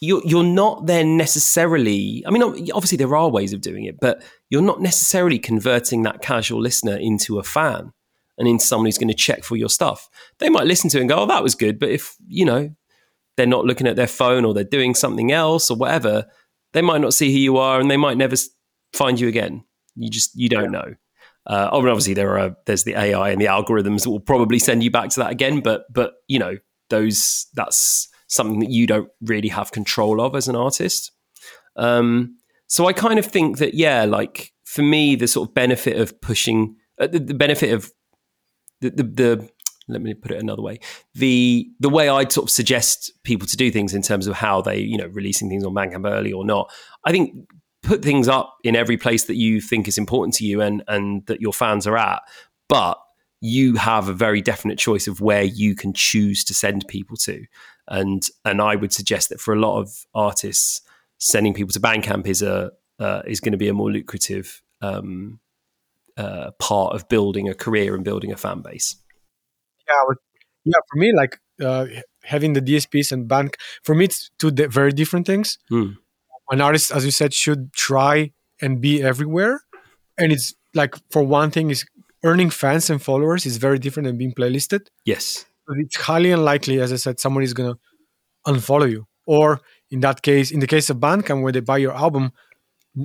you're you're not then necessarily. I mean, obviously there are ways of doing it, but you're not necessarily converting that casual listener into a fan and into someone who's going to check for your stuff. They might listen to it and go, "Oh, that was good," but if you know they're not looking at their phone or they're doing something else or whatever, they might not see who you are and they might never find you again. You just you don't know. Uh, oh, obviously there are there's the AI and the algorithms that will probably send you back to that again, but but you know those that's something that you don't really have control of as an artist. Um, so I kind of think that yeah, like for me, the sort of benefit of pushing uh, the, the, benefit of the, the, the let me put it another way. The the way i'd sort of suggest people to do things in terms of how they you know releasing things on bandcamp early or not i think put things up in every place that you think is important to you and and that your fans are at but you have a very definite choice of where you can choose to send people to. And and i would suggest that for a lot of artists sending people to bandcamp is a uh, is going to be a more lucrative um, uh, part of building a career and building a fan base yeah, but, yeah. For me, like uh, having the DSPs and bank, for me, it's two very different things. Mm. An artist, as you said, should try and be everywhere, and it's like for one thing is earning fans and followers is very different than being playlisted. Yes. it's highly unlikely, as I said, someone is gonna unfollow you. Or in that case, in the case of Bandcamp, where they buy your album,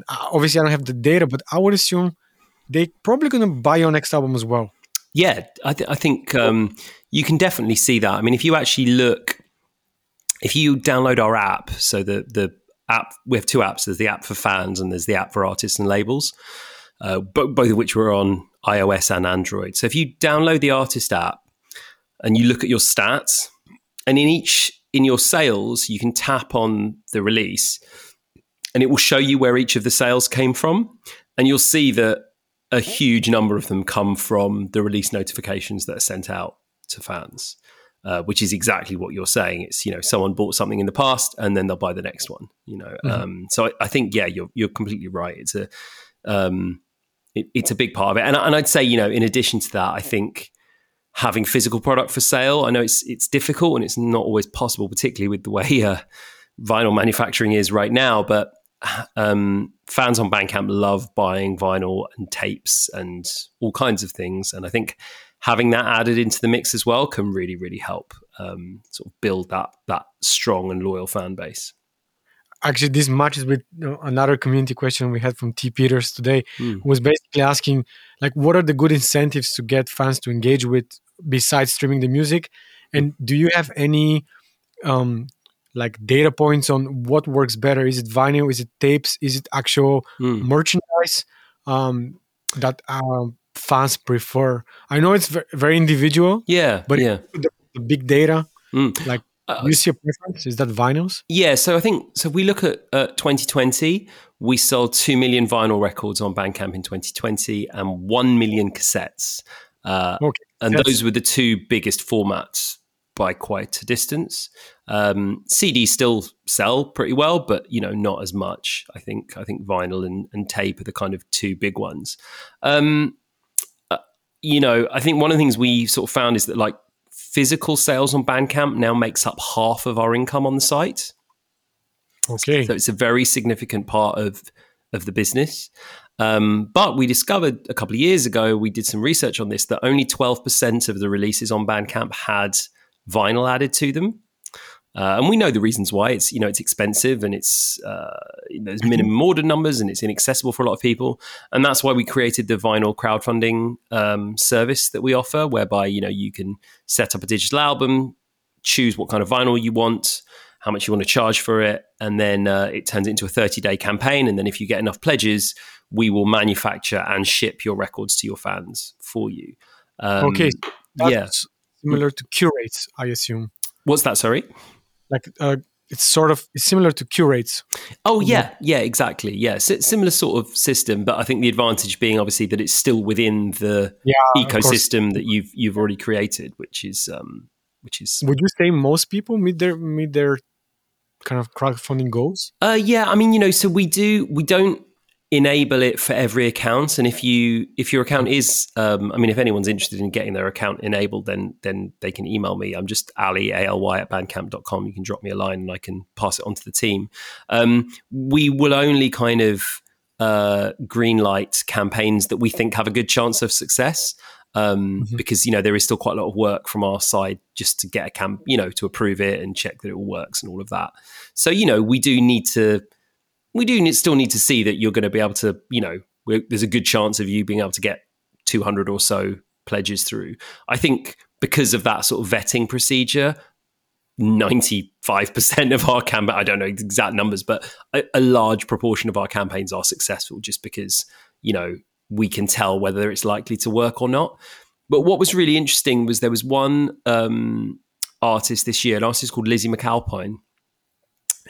obviously I don't have the data, but I would assume they probably gonna buy your next album as well. Yeah, I, th- I think um, you can definitely see that. I mean, if you actually look, if you download our app, so the the app we have two apps. There's the app for fans and there's the app for artists and labels, uh, both, both of which were on iOS and Android. So if you download the artist app and you look at your stats, and in each in your sales, you can tap on the release, and it will show you where each of the sales came from, and you'll see that a huge number of them come from the release notifications that are sent out to fans. Uh, which is exactly what you're saying. It's you know someone bought something in the past and then they'll buy the next one. You know, mm-hmm. um, so I, I, think yeah, you're you're completely right. It's a um, it, it's a big part of it, and, and I'd say you know in addition to that, I think having physical product for sale. I know it's it's difficult and it's not always possible, particularly with the way uh, vinyl manufacturing is right now. But um, fans on Bandcamp love buying vinyl and tapes and all kinds of things, and I think having that added into the mix as well can really, really help um, sort of build that that strong and loyal fan base. Actually, this matches with another community question we had from T. Peters today, mm. who was basically asking, like, what are the good incentives to get fans to engage with besides streaming the music? And do you have any um, like data points on what works better? Is it vinyl? Is it tapes? Is it actual mm. merchandise um, that um, fans prefer? I know it's very individual. Yeah, but yeah, the, the big data, mm. like. Uh, you see a preference? Is that vinyls? Yeah, so I think so. If we look at uh, 2020, we sold two million vinyl records on Bandcamp in 2020 and one million cassettes. Uh, okay. And yes. those were the two biggest formats by quite a distance. Um, CDs still sell pretty well, but you know not as much. I think I think vinyl and, and tape are the kind of two big ones. Um, you know, I think one of the things we sort of found is that like physical sales on Bandcamp now makes up half of our income on the site. Okay. So it's a very significant part of of the business. Um, but we discovered a couple of years ago, we did some research on this, that only 12% of the releases on Bandcamp had vinyl added to them. Uh, and we know the reasons why. It's you know it's expensive and it's uh, there's minimum order numbers and it's inaccessible for a lot of people. And that's why we created the vinyl crowdfunding um, service that we offer, whereby you know you can set up a digital album, choose what kind of vinyl you want, how much you want to charge for it, and then uh, it turns into a 30 day campaign. And then if you get enough pledges, we will manufacture and ship your records to your fans for you. Um, okay, that's yeah, similar to Qrates, I assume. What's that? Sorry like uh, it's sort of it's similar to Qrates. Oh yeah. Yeah exactly. Yeah. S- similar sort of system but i think the advantage being obviously that it's still within the yeah, ecosystem that you've you've already created which is um which is would you say most people meet their meet their kind of crowdfunding goals? Uh yeah. I mean you know so we do we don't enable it for every account and if you if your account is um, i mean if anyone's interested in getting their account enabled then then they can email me. I'm just Aly a-l-y at bandcamp.com you can drop me a line and i can pass it on to the team. Um, we will only kind of uh, green light campaigns that we think have a good chance of success um, mm-hmm. because you know there is still quite a lot of work from our side just to get a camp you know to approve it and check that it all works and all of that. So you know we do need to we do still need to see that you're going to be able to, you know, there's a good chance of you being able to get 200 or so pledges through. I think because of that sort of vetting procedure, 95% of our campaign, I don't know exact numbers, but a, a, large proportion of our campaigns are successful just because, you know, we can tell whether it's likely to work or not. But what was really interesting was there was one um, artist this year, an artist called Lizzie McAlpine,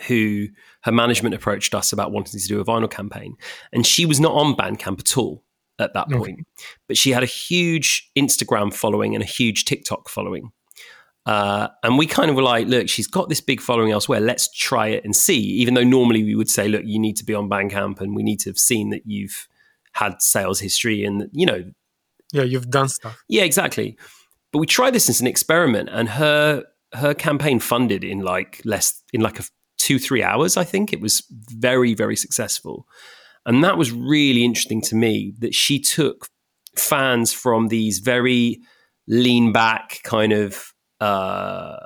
who her management approached us about wanting to do a vinyl campaign. And she was not on Bandcamp at all at that point, okay. but she had a huge Instagram following and a huge TikTok following. Uh, and we kind of were like, look, she's got this big following elsewhere. Let's try it and see. Even though normally we would say, look, you need to be on Bandcamp and we need to have seen that you've had sales history and, you know. Yeah, you've done stuff. Yeah, exactly. But we tried this as an experiment and her her campaign funded in like less in like a two, three hours, I think. It was very, very successful. And that was really interesting to me that she took fans from these very lean back kind of uh,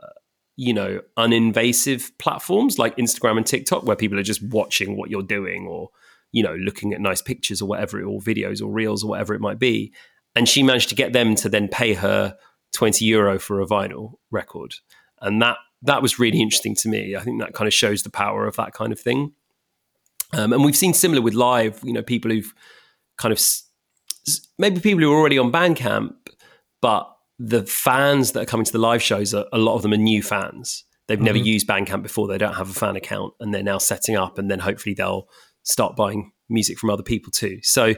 you know, uninvasive platforms like Instagram and TikTok, where people are just watching what you're doing or, you know, looking at nice pictures or whatever, or videos or reels or whatever it might be. And she managed to get them to then pay her 20 euro for a vinyl record. And that that was really interesting to me. I think that kind of shows the power of that kind of thing. Um, and we've seen similar with live, you know, people who've kind of maybe people who are already on Bandcamp, but the fans that are coming to the live shows, are, a lot of them are new fans. They've mm-hmm. never used Bandcamp before. They don't have a fan account, and they're now setting up, and then hopefully they'll start buying music from other people too. So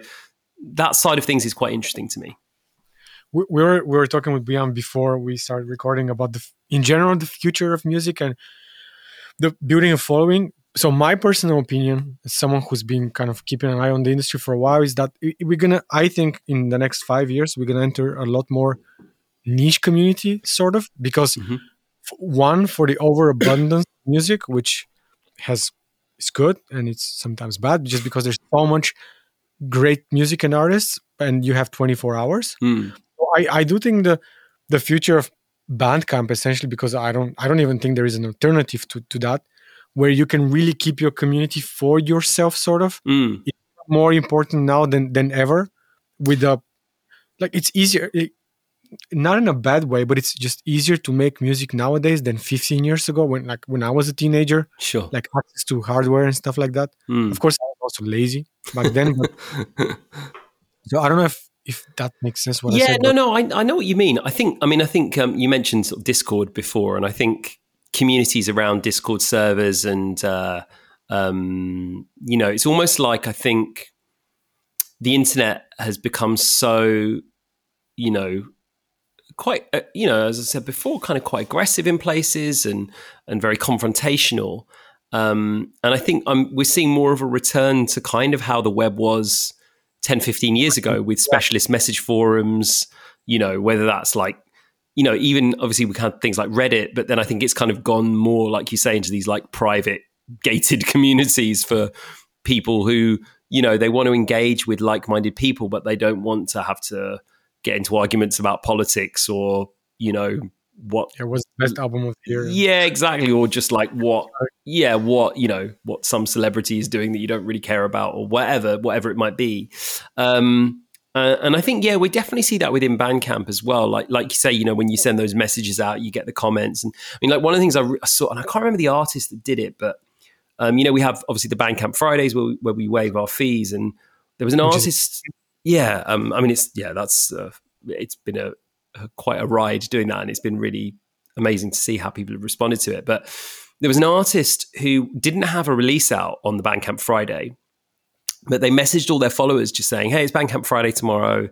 that side of things is quite interesting to me. We were we were talking with Brian before we started recording about the in general the future of music and the building a following so my personal opinion as someone who's been kind of keeping an eye on the industry for a while is that we're gonna i think in the next five years we're gonna enter a lot more niche community sort of because mm-hmm. one for the overabundance of music which has is good and it's sometimes bad just because there's so much great music and artists and you have 24 hours mm. I, I do think the the future of bandcamp essentially because i don't i don't even think there is an alternative to, to that where you can really keep your community for yourself sort of mm. it's more important now than than ever with a like it's easier it, not in a bad way but it's just easier to make music nowadays than 15 years ago when like when i was a teenager sure like access to hardware and stuff like that mm. of course i was also lazy back then but, so i don't know if if that makes sense yeah said, no no I, I know what you mean i think i mean i think um, you mentioned sort of discord before and i think communities around Discord servers, and uh, um, you know, it's almost like I think the internet has become so, you know, quite uh, you know, as I said before, kind of quite aggressive in places and and very confrontational. Um, and I think I'm, we're seeing more of a return to kind of how the web was 10, 15 years ago with specialist message forums, you know, whether that's like you know, even obviously we had things like Reddit, but then I think it's kind of gone more, like you say, into these like private gated communities for people who, you know, they want to engage with like minded people, but they don't want to have to get into arguments about politics or, you know, what it was the best album of the year. Yeah, exactly. Or just like what, yeah, what, you know, what some celebrity is doing that you don't really care about or whatever, whatever it might be. Um, uh, and I think, yeah, we definitely see that within Bandcamp as well. Like, like you say, you know, when you send those messages out, you get the comments. And I mean, like one of the things I, re- I saw, and I can't remember the artist that did it, but um, you know, we have obviously the Bandcamp Fridays where we, where we waive our fees, and there was an Which artist. Is- yeah, um, I mean, it's yeah, that's uh, it's been a, a, quite a ride doing that, and it's been really amazing to see how people have responded to it. But there was an artist who didn't have a release out on the Bandcamp Friday but they messaged all their followers just saying, "Hey, it's Bandcamp Friday tomorrow.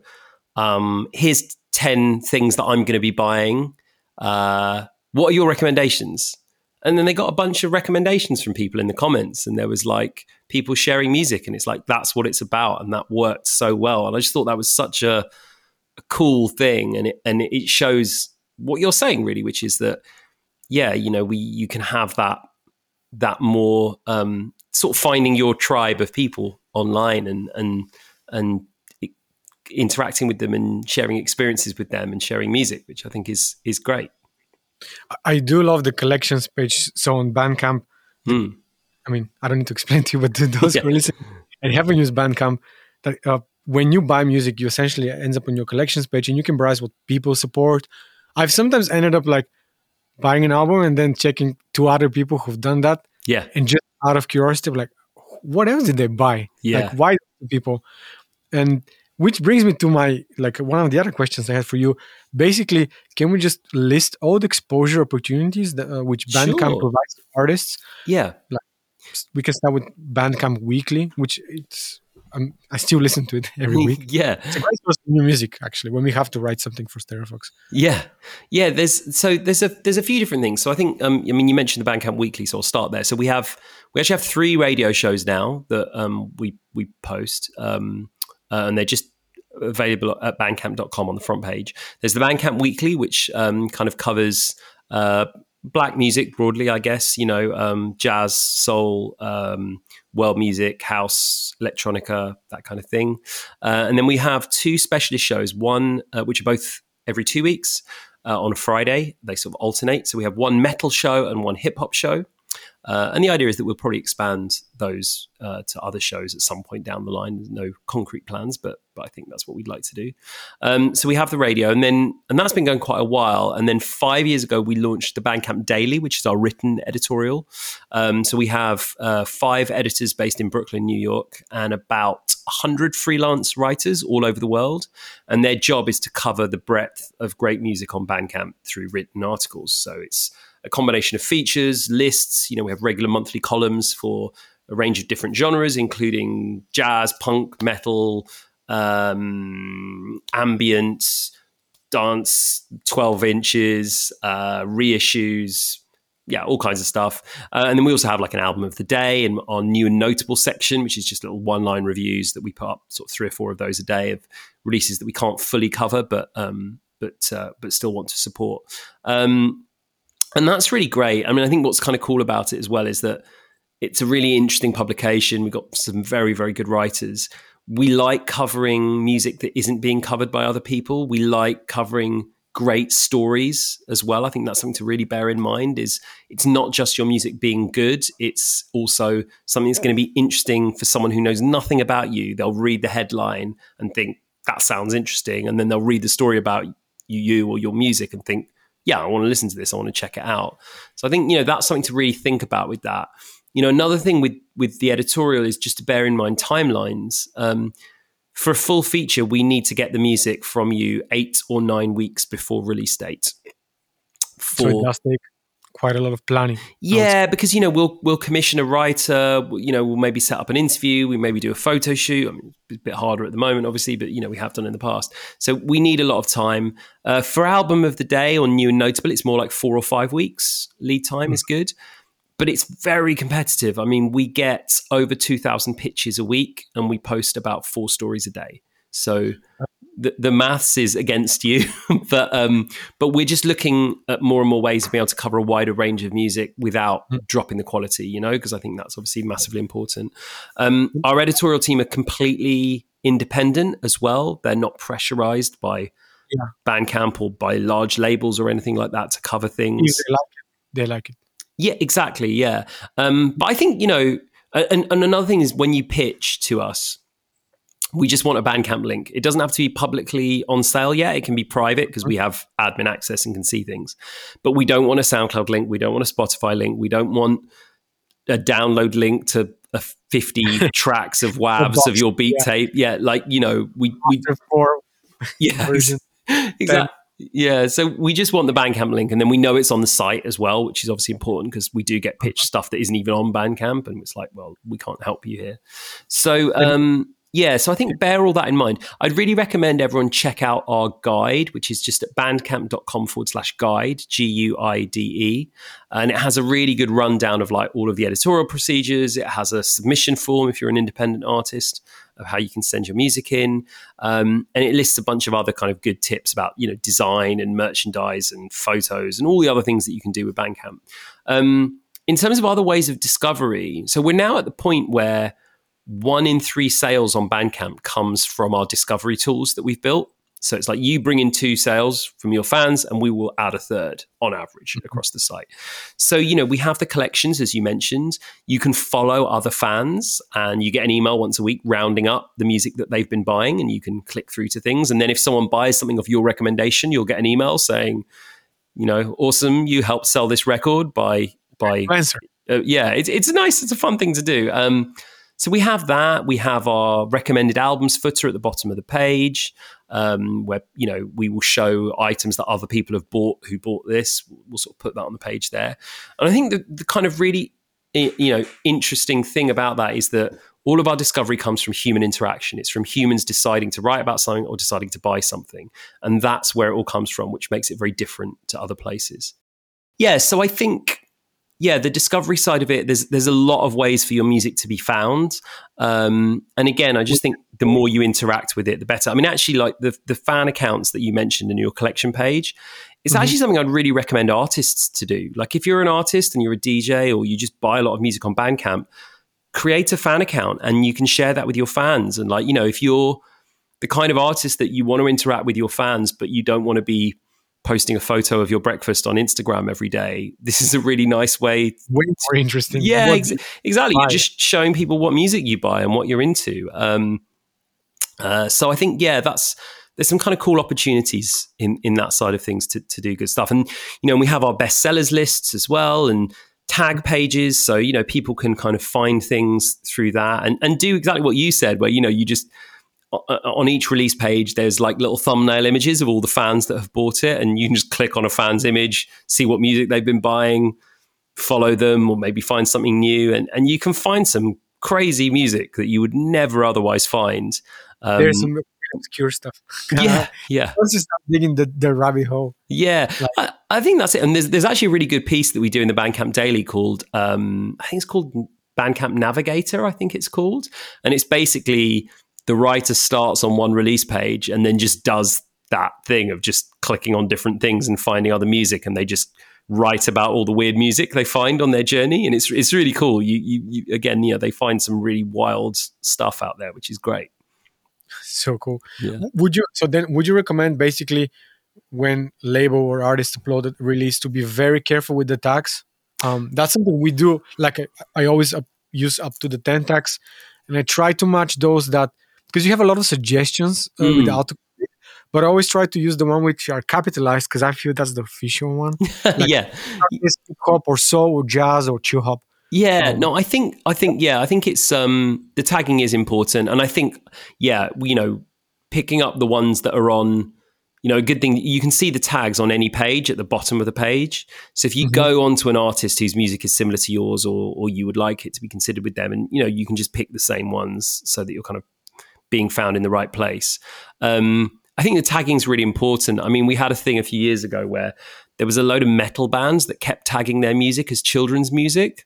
Um, here's ten things that I'm going to be buying. Uh, what are your recommendations?" And then they got a bunch of recommendations from people in the comments, and there was like people sharing music, and it's like that's what it's about, and that worked so well. And I just thought that was such a, a cool thing, and it and it shows what you're saying really, which is that yeah, you know, we you can have that that more um, sort of finding your tribe of people online and and and interacting with them and sharing experiences with them and sharing music, which I think is is great. I do love the collections page. So on Bandcamp, mm. I mean, I don't need to explain to you, but those yeah. listen and haven't used Bandcamp, that uh, when you buy music, you essentially ends up on your collections page, and you can browse what people support. I've sometimes ended up like buying an album and then checking two other people who've done that. Yeah, and just out of curiosity, like what else did they buy? Yeah. Like why people? And which brings me to my like one of the other questions I had for you. Basically, can we just list all the exposure opportunities that uh, which Bandcamp sure. provides to artists? Yeah. Like we can start with Bandcamp Weekly, which it's um, I still listen to it every week. yeah, it's a great source of new music actually. When we have to write something for Stereofox. Yeah, yeah. There's so there's a there's a few different things. So I think um, I mean you mentioned the Bandcamp Weekly, so I'll start there. So we have we actually have three radio shows now that um, we we post, um, uh, and they're just available at bandcamp.com on the front page. There's the Bandcamp Weekly, which um, kind of covers uh, black music broadly, I guess. You know, um, jazz, soul, um, world music, house, electronica, that kind of thing. Uh, and then we have two specialist shows, one uh, which are both every two weeks. uh, on a Friday. They sort of alternate. So we have one metal show and one hip hop show. Uh, and the idea is that we'll probably expand those uh, to other shows at some point down the line. There's no concrete plans, but but I think that's what we'd like to do. Um, so we have the radio, and then and that's been going quite a while. And then five years ago, we launched the Bandcamp Daily, which is our written editorial. Um, so we have uh, five editors based in Brooklyn, New York, and about hundred freelance writers all over the world. And their job is to cover the breadth of great music on Bandcamp through written articles. So it's a combination of features, lists. You know, we have regular monthly columns for a range of different genres, including jazz, punk, metal, um, ambient, dance, 12 inches, uh, reissues, yeah, all kinds of stuff. Uh, and then we also have like an album of the day and our new and notable section, which is just little one line reviews that we put up sort of three or four of those a day of releases that we can't fully cover, but, um, but, uh, but still want to support. Um, and that's really great. I mean, I think what's kind of cool about it as well is that it's a really interesting publication. We've got some very, very good writers. We like covering music that isn't being covered by other people. We like covering great stories as well. I think that's something to really bear in mind is it's not just your music being good, it's also something that's going to be interesting for someone who knows nothing about you. They'll read the headline and think that sounds interesting and then they'll read the story about you, you or your music and think yeah, I want to listen to this. I want to check it out. So I think you know that's something to really think about with that. You know, another thing with with the editorial is just to bear in mind timelines. Um, for a full feature, we need to get the music from you eight or nine weeks before release date. For, so it does take quite a lot of planning. Yeah, because you know we'll we'll commission a writer. You know we'll maybe set up an interview. We maybe do a photo shoot. I mean, it's a bit harder at the moment, obviously, but you know we have done in the past. So we need a lot of time uh, for album of the day or new and notable. It's more like four or five weeks lead time mm. is good. But it's very competitive. I mean, we get over 2,000 pitches a week and we post about four stories a day. So the, the maths is against you, but um, but we're just looking at more and more ways of being able to cover a wider range of music without mm. dropping the quality. You know, because I think that's obviously massively important. Um, our editorial team are completely independent as well. They're not pressurized by yeah. Bandcamp or by large labels or anything like that to cover things. They like it. They like it. Yeah, exactly. Yeah, um, but I think you know, and, and another thing is when you pitch to us we just want a Bandcamp link. It doesn't have to be publicly on sale yet. It can be private because we have admin access and can see things. But we don't want a SoundCloud link. We don't want a Spotify link. We don't want a download link to a 50 tracks of WAVs of your beat yeah. tape. Yeah, like, you know, we. we four yeah, exactly. Yeah, so we just want the Bandcamp link, and then we know it's on the site as well, which is obviously important because we do get pitched stuff that isn't even on Bandcamp, and it's like, well, we can't help you here. So, um, yeah, so I think bear all that in mind. I'd really recommend everyone check out our guide, which is just at bandcamp.com forward slash guide, G U I D E. And it has a really good rundown of like all of the editorial procedures. It has a submission form if you're an independent artist of how you can send your music in. Um, and it lists a bunch of other kind of good tips about, you know, design and merchandise and photos and all the other things that you can do with Bandcamp. Um, in terms of other ways of discovery, so we're now at the point where one in three sales on Bandcamp comes from our discovery tools that we've built. So it's like you bring in two sales from your fans, and we will add a third on average mm-hmm. across the site. So, you know, we have the collections, as you mentioned. You can follow other fans, and you get an email once a week rounding up the music that they've been buying, and you can click through to things. And then if someone buys something of your recommendation, you'll get an email saying, you know, awesome, you helped sell this record by by. Uh, yeah, it's it's a nice. It's a fun thing to do. Um, so we have that. We have our recommended albums footer at the bottom of the page, um, where you know we will show items that other people have bought who bought this. We'll sort of put that on the page there. And I think the, the kind of really you know interesting thing about that is that all of our discovery comes from human interaction. It's from humans deciding to write about something or deciding to buy something, and that's where it all comes from, which makes it very different to other places. Yeah, so I think yeah, the discovery side of it, there's there's a lot of ways for your music to be found. Um, and again, I just think the more you interact with it, the better. I mean, actually, like the the fan accounts that you mentioned in your collection page, it's mm-hmm. actually something I'd really recommend artists to do. Like if you're an artist and you're a DJ or you just buy a lot of music on Bandcamp, create a fan account and you can share that with your fans. And like, you know, if you're the kind of artist that you want to interact with your fans, but you don't want to be posting a photo of your breakfast on Instagram every day. This is a really nice way. Way more interesting. Yeah, ex- exactly. You're just showing people what music you buy and what you're into. Um, uh, so I think, yeah, that's there's some kind of cool opportunities in in that side of things to to do good stuff. And you know, we have our bestsellers lists as well, and tag pages so you know people can kind of find things through that and, and do exactly what you said where you know you just on each release page there's like little thumbnail images of all the fans that have bought it and you can just click on a fan's image see what music they've been buying follow them or maybe find something new and, and you can find some crazy music that you would never otherwise find um, there's some obscure stuff. yeah, yeah. Let's just start digging the, the rabbit hole. Yeah, like, I, I, think that's it. And there's there's actually a really good piece that we do in the Bandcamp Daily called um, I think it's called Bandcamp Navigator. I think it's called, and it's basically the writer starts on one release page and then just does that thing of just clicking on different things and finding other music, and they just write about all the weird music they find on their journey, and it's it's really cool. You you, you again, you know, they find some really wild stuff out there, which is great so cool. Yeah. Would you so then would you recommend basically when label or artist uploaded release to be very careful with the tags? Um, that's something we do. Like I, I always up, use up to the ten tags, and I try to match those that because you have a lot of suggestions uh, mm. with auto but I always try to use the one which are capitalized because I feel that's the official one. Like yeah, hip hop or soul or jazz or chill hop. Yeah, um, no, I think I think yeah, I think it's um the tagging is important, and I think yeah, you know, picking up the ones that are on, you know, a good thing you can see the tags on any page at the bottom of the page. So if you mm-hmm. go onto an artist whose music is similar to yours, or or you would like it to be considered with them, and you know, you can just pick the same ones so that you're kind of being found in the right place. Um, I think the tagging is really important. I mean, we had a thing a few years ago where there was a load of metal bands that kept tagging their music as children's music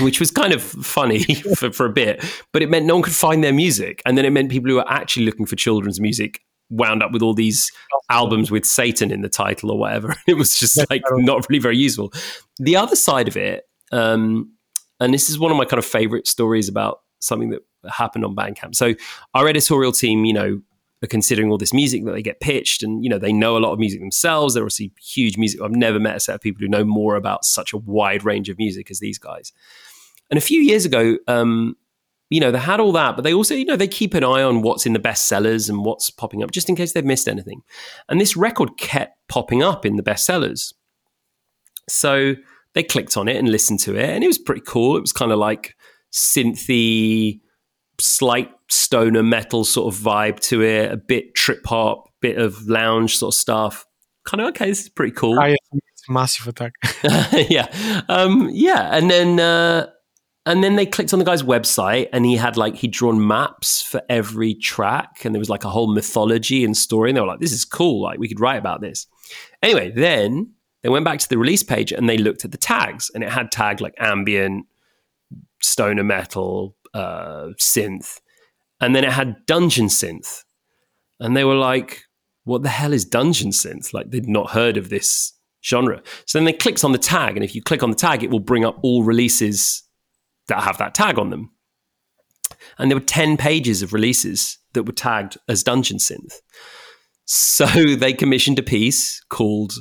which was kind of funny for, for a bit, but it meant no one could find their music. And then it meant people who were actually looking for children's music wound up with all these albums with Satan in the title or whatever. It was just like not really very useful. The other side of it, um, and this is one of my kind of favorite stories about something that happened on Bandcamp. So our editorial team, you know, are considering all this music that they get pitched and you know they know a lot of music themselves. They're obviously huge music. I've never met a set of people who know more about such a wide range of music as these guys. And a few years ago um, you know they had all that but they also you know they keep an eye on what's in the bestsellers and what's popping up just in case they've missed anything. And this record kept popping up in the bestsellers. So they clicked on it and listened to it and it was pretty cool. It was kind of like synthy slight stoner metal sort of vibe to it, a bit trip hop, bit of lounge sort of stuff. Kind of okay, this is pretty cool. Yeah, it's massive attack. yeah, um, yeah, and then uh, and then they clicked on the guy's website, and he had like he'd drawn maps for every track, and there was like a whole mythology and story, and they were like, "This is cool! Like we could write about this." Anyway, then they went back to the release page and they looked at the tags, and it had tagged like ambient, stoner metal, uh, synth, and then it had dungeon synth, and they were like, "What the hell is dungeon synth?" Like they'd not heard of this genre. So then they clicked on the tag, and if you click on the tag, it will bring up all releases that have that tag on them. And there were ten pages of releases that were tagged as dungeon synth. So they commissioned a piece called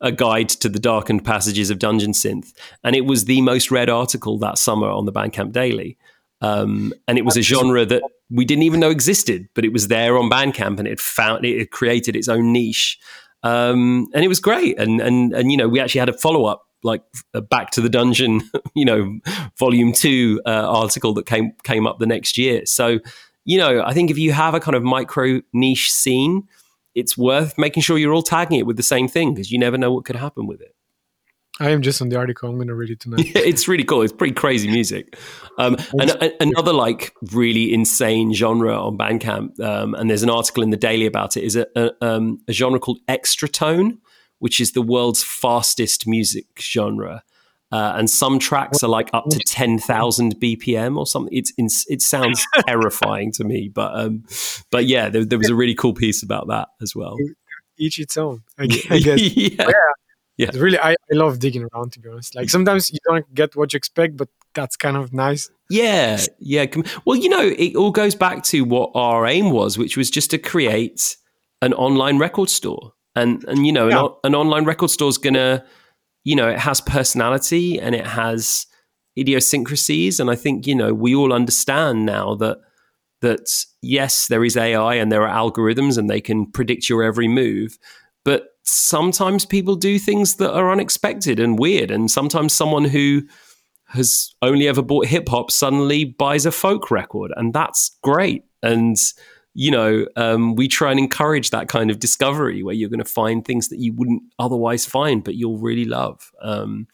a guide to the darkened passages of Dungeon Synth, and it was the most read article that summer on the Bandcamp Daily. Um, and it was a genre that we didn't even know existed, but it was there on Bandcamp, and it found it had created its own niche, um, and it was great. And and and you know, we actually had a follow up, like a Back to the Dungeon, you know, Volume Two uh, article that came came up the next year. So, you know, I think if you have a kind of micro niche scene, it's worth making sure you're all tagging it with the same thing because you never know what could happen with it. I am just on the article. I'm going to read it tonight. Yeah, it's really cool. It's pretty crazy music. Um, and, and, another like really insane genre on Bandcamp, um, and there's an article in the Daily about it. Is a, a, um, a genre called Extratone, which is the world's fastest music genre. Uh, and some tracks are like up to ten thousand BPM or something. It's, it's it sounds terrifying to me, but um, but yeah, there, there was a really cool piece about that as well. Each its own, I guess. yeah. yeah yeah. It's really I, I love digging around to be honest. Like sometimes you don't get what you expect but that's kind of nice. Yeah yeah. Well you know it all goes back to what our aim was which was just to create an online record store. And and you know, yeah. an, an online record store is gonna, you know, it has personality and it has idiosyncrasies, and I think you know we all understand now that that yes, there is AI and there are algorithms and they can predict your every move, but sometimes people do things that are unexpected and weird, and sometimes someone who has only ever bought hip hop suddenly buys a folk record, and that's great. And you know, um, we try and encourage that kind of discovery where you're going to find things that you wouldn't otherwise find, but you'll really love. Um,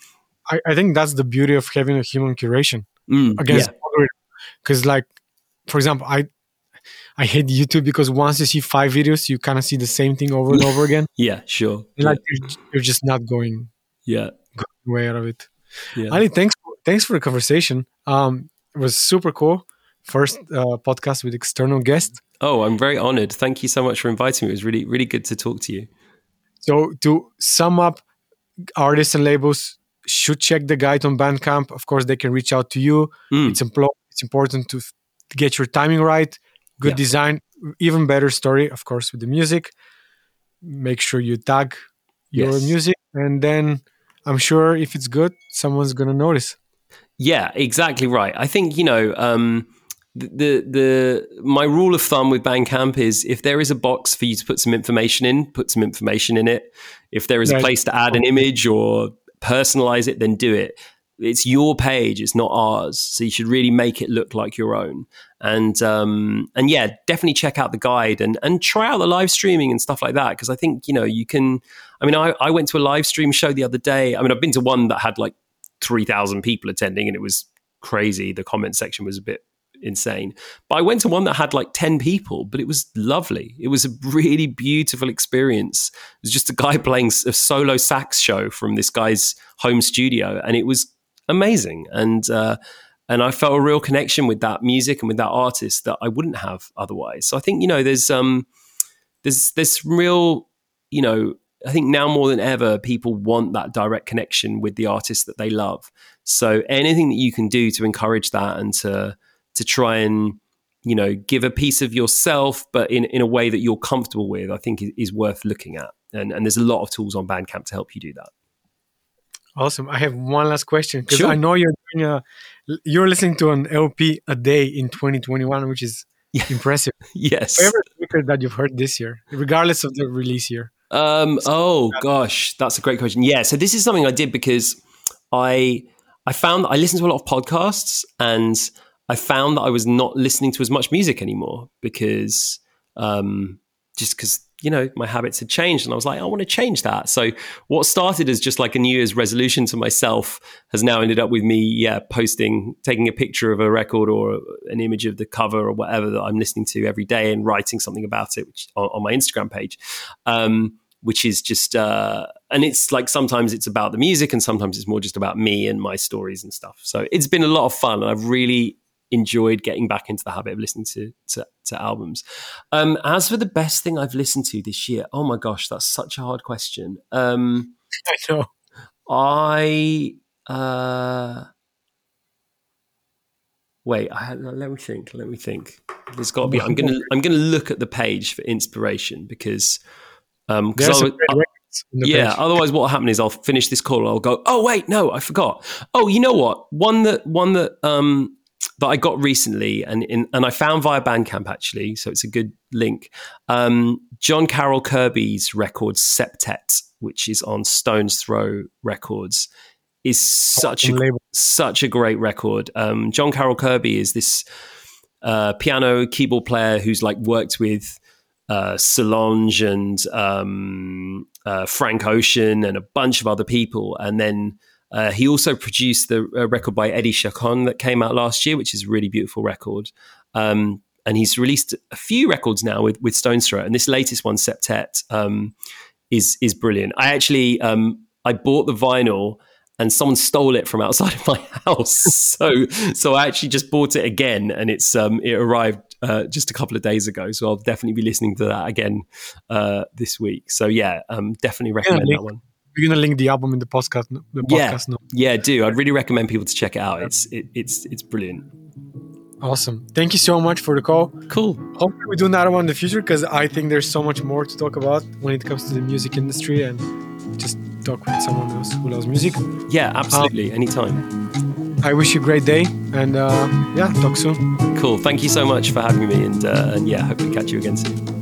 I, I, think that's the beauty of having a human curation mm, against because, yeah. like, for example, I I hate YouTube because once you see five videos, you kind of see the same thing over and over again. yeah, sure. like. You're, you're, just not going. Yeah. Going way out of it. Yeah. Aly, thanks thanks for the conversation. Um, it was super cool. First uh, podcast with external guest. Oh, I'm very honored. Thank you so much for inviting me. It was really, really good to talk to you. So, to sum up, artists and labels should check the guide on Bandcamp. Of course, they can reach out to you. Mm. It's, impl- it's important to, get your timing right, good yeah. design, even better story, of course, with the music. Make sure you tag your yes. music, and then I'm sure if it's good, someone's going to notice. Yeah, exactly right. I think you know um, the the my rule of thumb with Bandcamp is if there is a box for you to put some information in, put some information in it. If there is a place to add an image or personalize it, then do it. It's your page, it's not ours. So you should really make it look like your own. And um, and yeah, definitely check out the guide and and try out the live streaming and stuff like that because I think you know you can. I mean, I I went to a live stream show the other day. I mean, I've been to one that had like 3,000 people attending and it was crazy. The comment section was a bit insane. But I went to one that had like 10 people, but it was lovely. It was a really beautiful experience. It was just a guy playing a solo sax show from this guy's home studio and it was amazing. And, uh, and I felt a real connection with that music and with that artist that I wouldn't have otherwise. So I think you know there's um there's there's real you know I think now more than ever, people want that direct connection with the artist that they love. So anything that you can do to encourage that and to to try and you know give a piece of yourself, but in in a way that you're comfortable with, I think is, is worth looking at. And and there's a lot of tools on Bandcamp to help you do that. Awesome. I have one last question because sure. I know you're doing a, you're listening to an LP a day in 2021, which is yeah. impressive. yes. Favorite record that you've heard this year, regardless of the release year. Um, oh gosh, that's a great question. Yeah, so this is something I did because I I found that I listened to a lot of podcasts and I found that I was not listening to as much music anymore because um, just because you know my habits had changed and I was like I want to change that. So what started as just like a New Year's resolution to myself has now ended up with me yeah posting taking a picture of a record or an image of the cover or whatever that I'm listening to every day and writing something about it which, on, on my Instagram page. Um, which is just uh, and it's like sometimes it's about the music and sometimes it's more just about me and my stories and stuff so it's been a lot of fun and i've really enjoyed getting back into the habit of listening to to, to albums um, as for the best thing i've listened to this year oh my gosh that's such a hard question um, i know i uh, wait I, let me think let me think there's got to be i'm gonna i'm gonna look at the page for inspiration because um, uh, yeah. Page. Otherwise, what will happen is I'll finish this call. I'll go. Oh wait, no, I forgot. Oh, you know what? One that one that um, that I got recently, and in, and I found via Bandcamp actually, so it's a good link. Um, John Carroll Kirby's record Septet, which is on Stones Throw Records, is such a such a great record. Um, John Carroll Kirby is this uh, piano keyboard player who's like worked with uh, Solange and um, uh, Frank Ocean and a bunch of other people. And then uh, he also produced the record by Eddie Chacon that came out last year, which is a really beautiful record. Um, and he's released a few records now with, with Stones Throw. And this latest one, Septet, um, is is brilliant. I actually um, I bought the vinyl and someone stole it from outside of my house. so so I actually just bought it again, and it's um, it arrived uh, just a couple of days ago. So I'll definitely be listening to that again uh, this week. So yeah, um, definitely recommend yeah, that one. We're gonna link the album in the podcast. The podcast yeah, note. yeah, do. I'd really recommend people to check it out. It's it, it's it's brilliant. Awesome. Thank you so much for the call. Cool. Hopefully, we do another one in the future because I think there's so much more to talk about when it comes to the music industry and just talk with someone else who loves music. Yeah, absolutely. Um, Anytime. I wish you a great day and uh, yeah, talk soon. Cool. Thank you so much for having me and, uh, and yeah, hope to catch you again soon.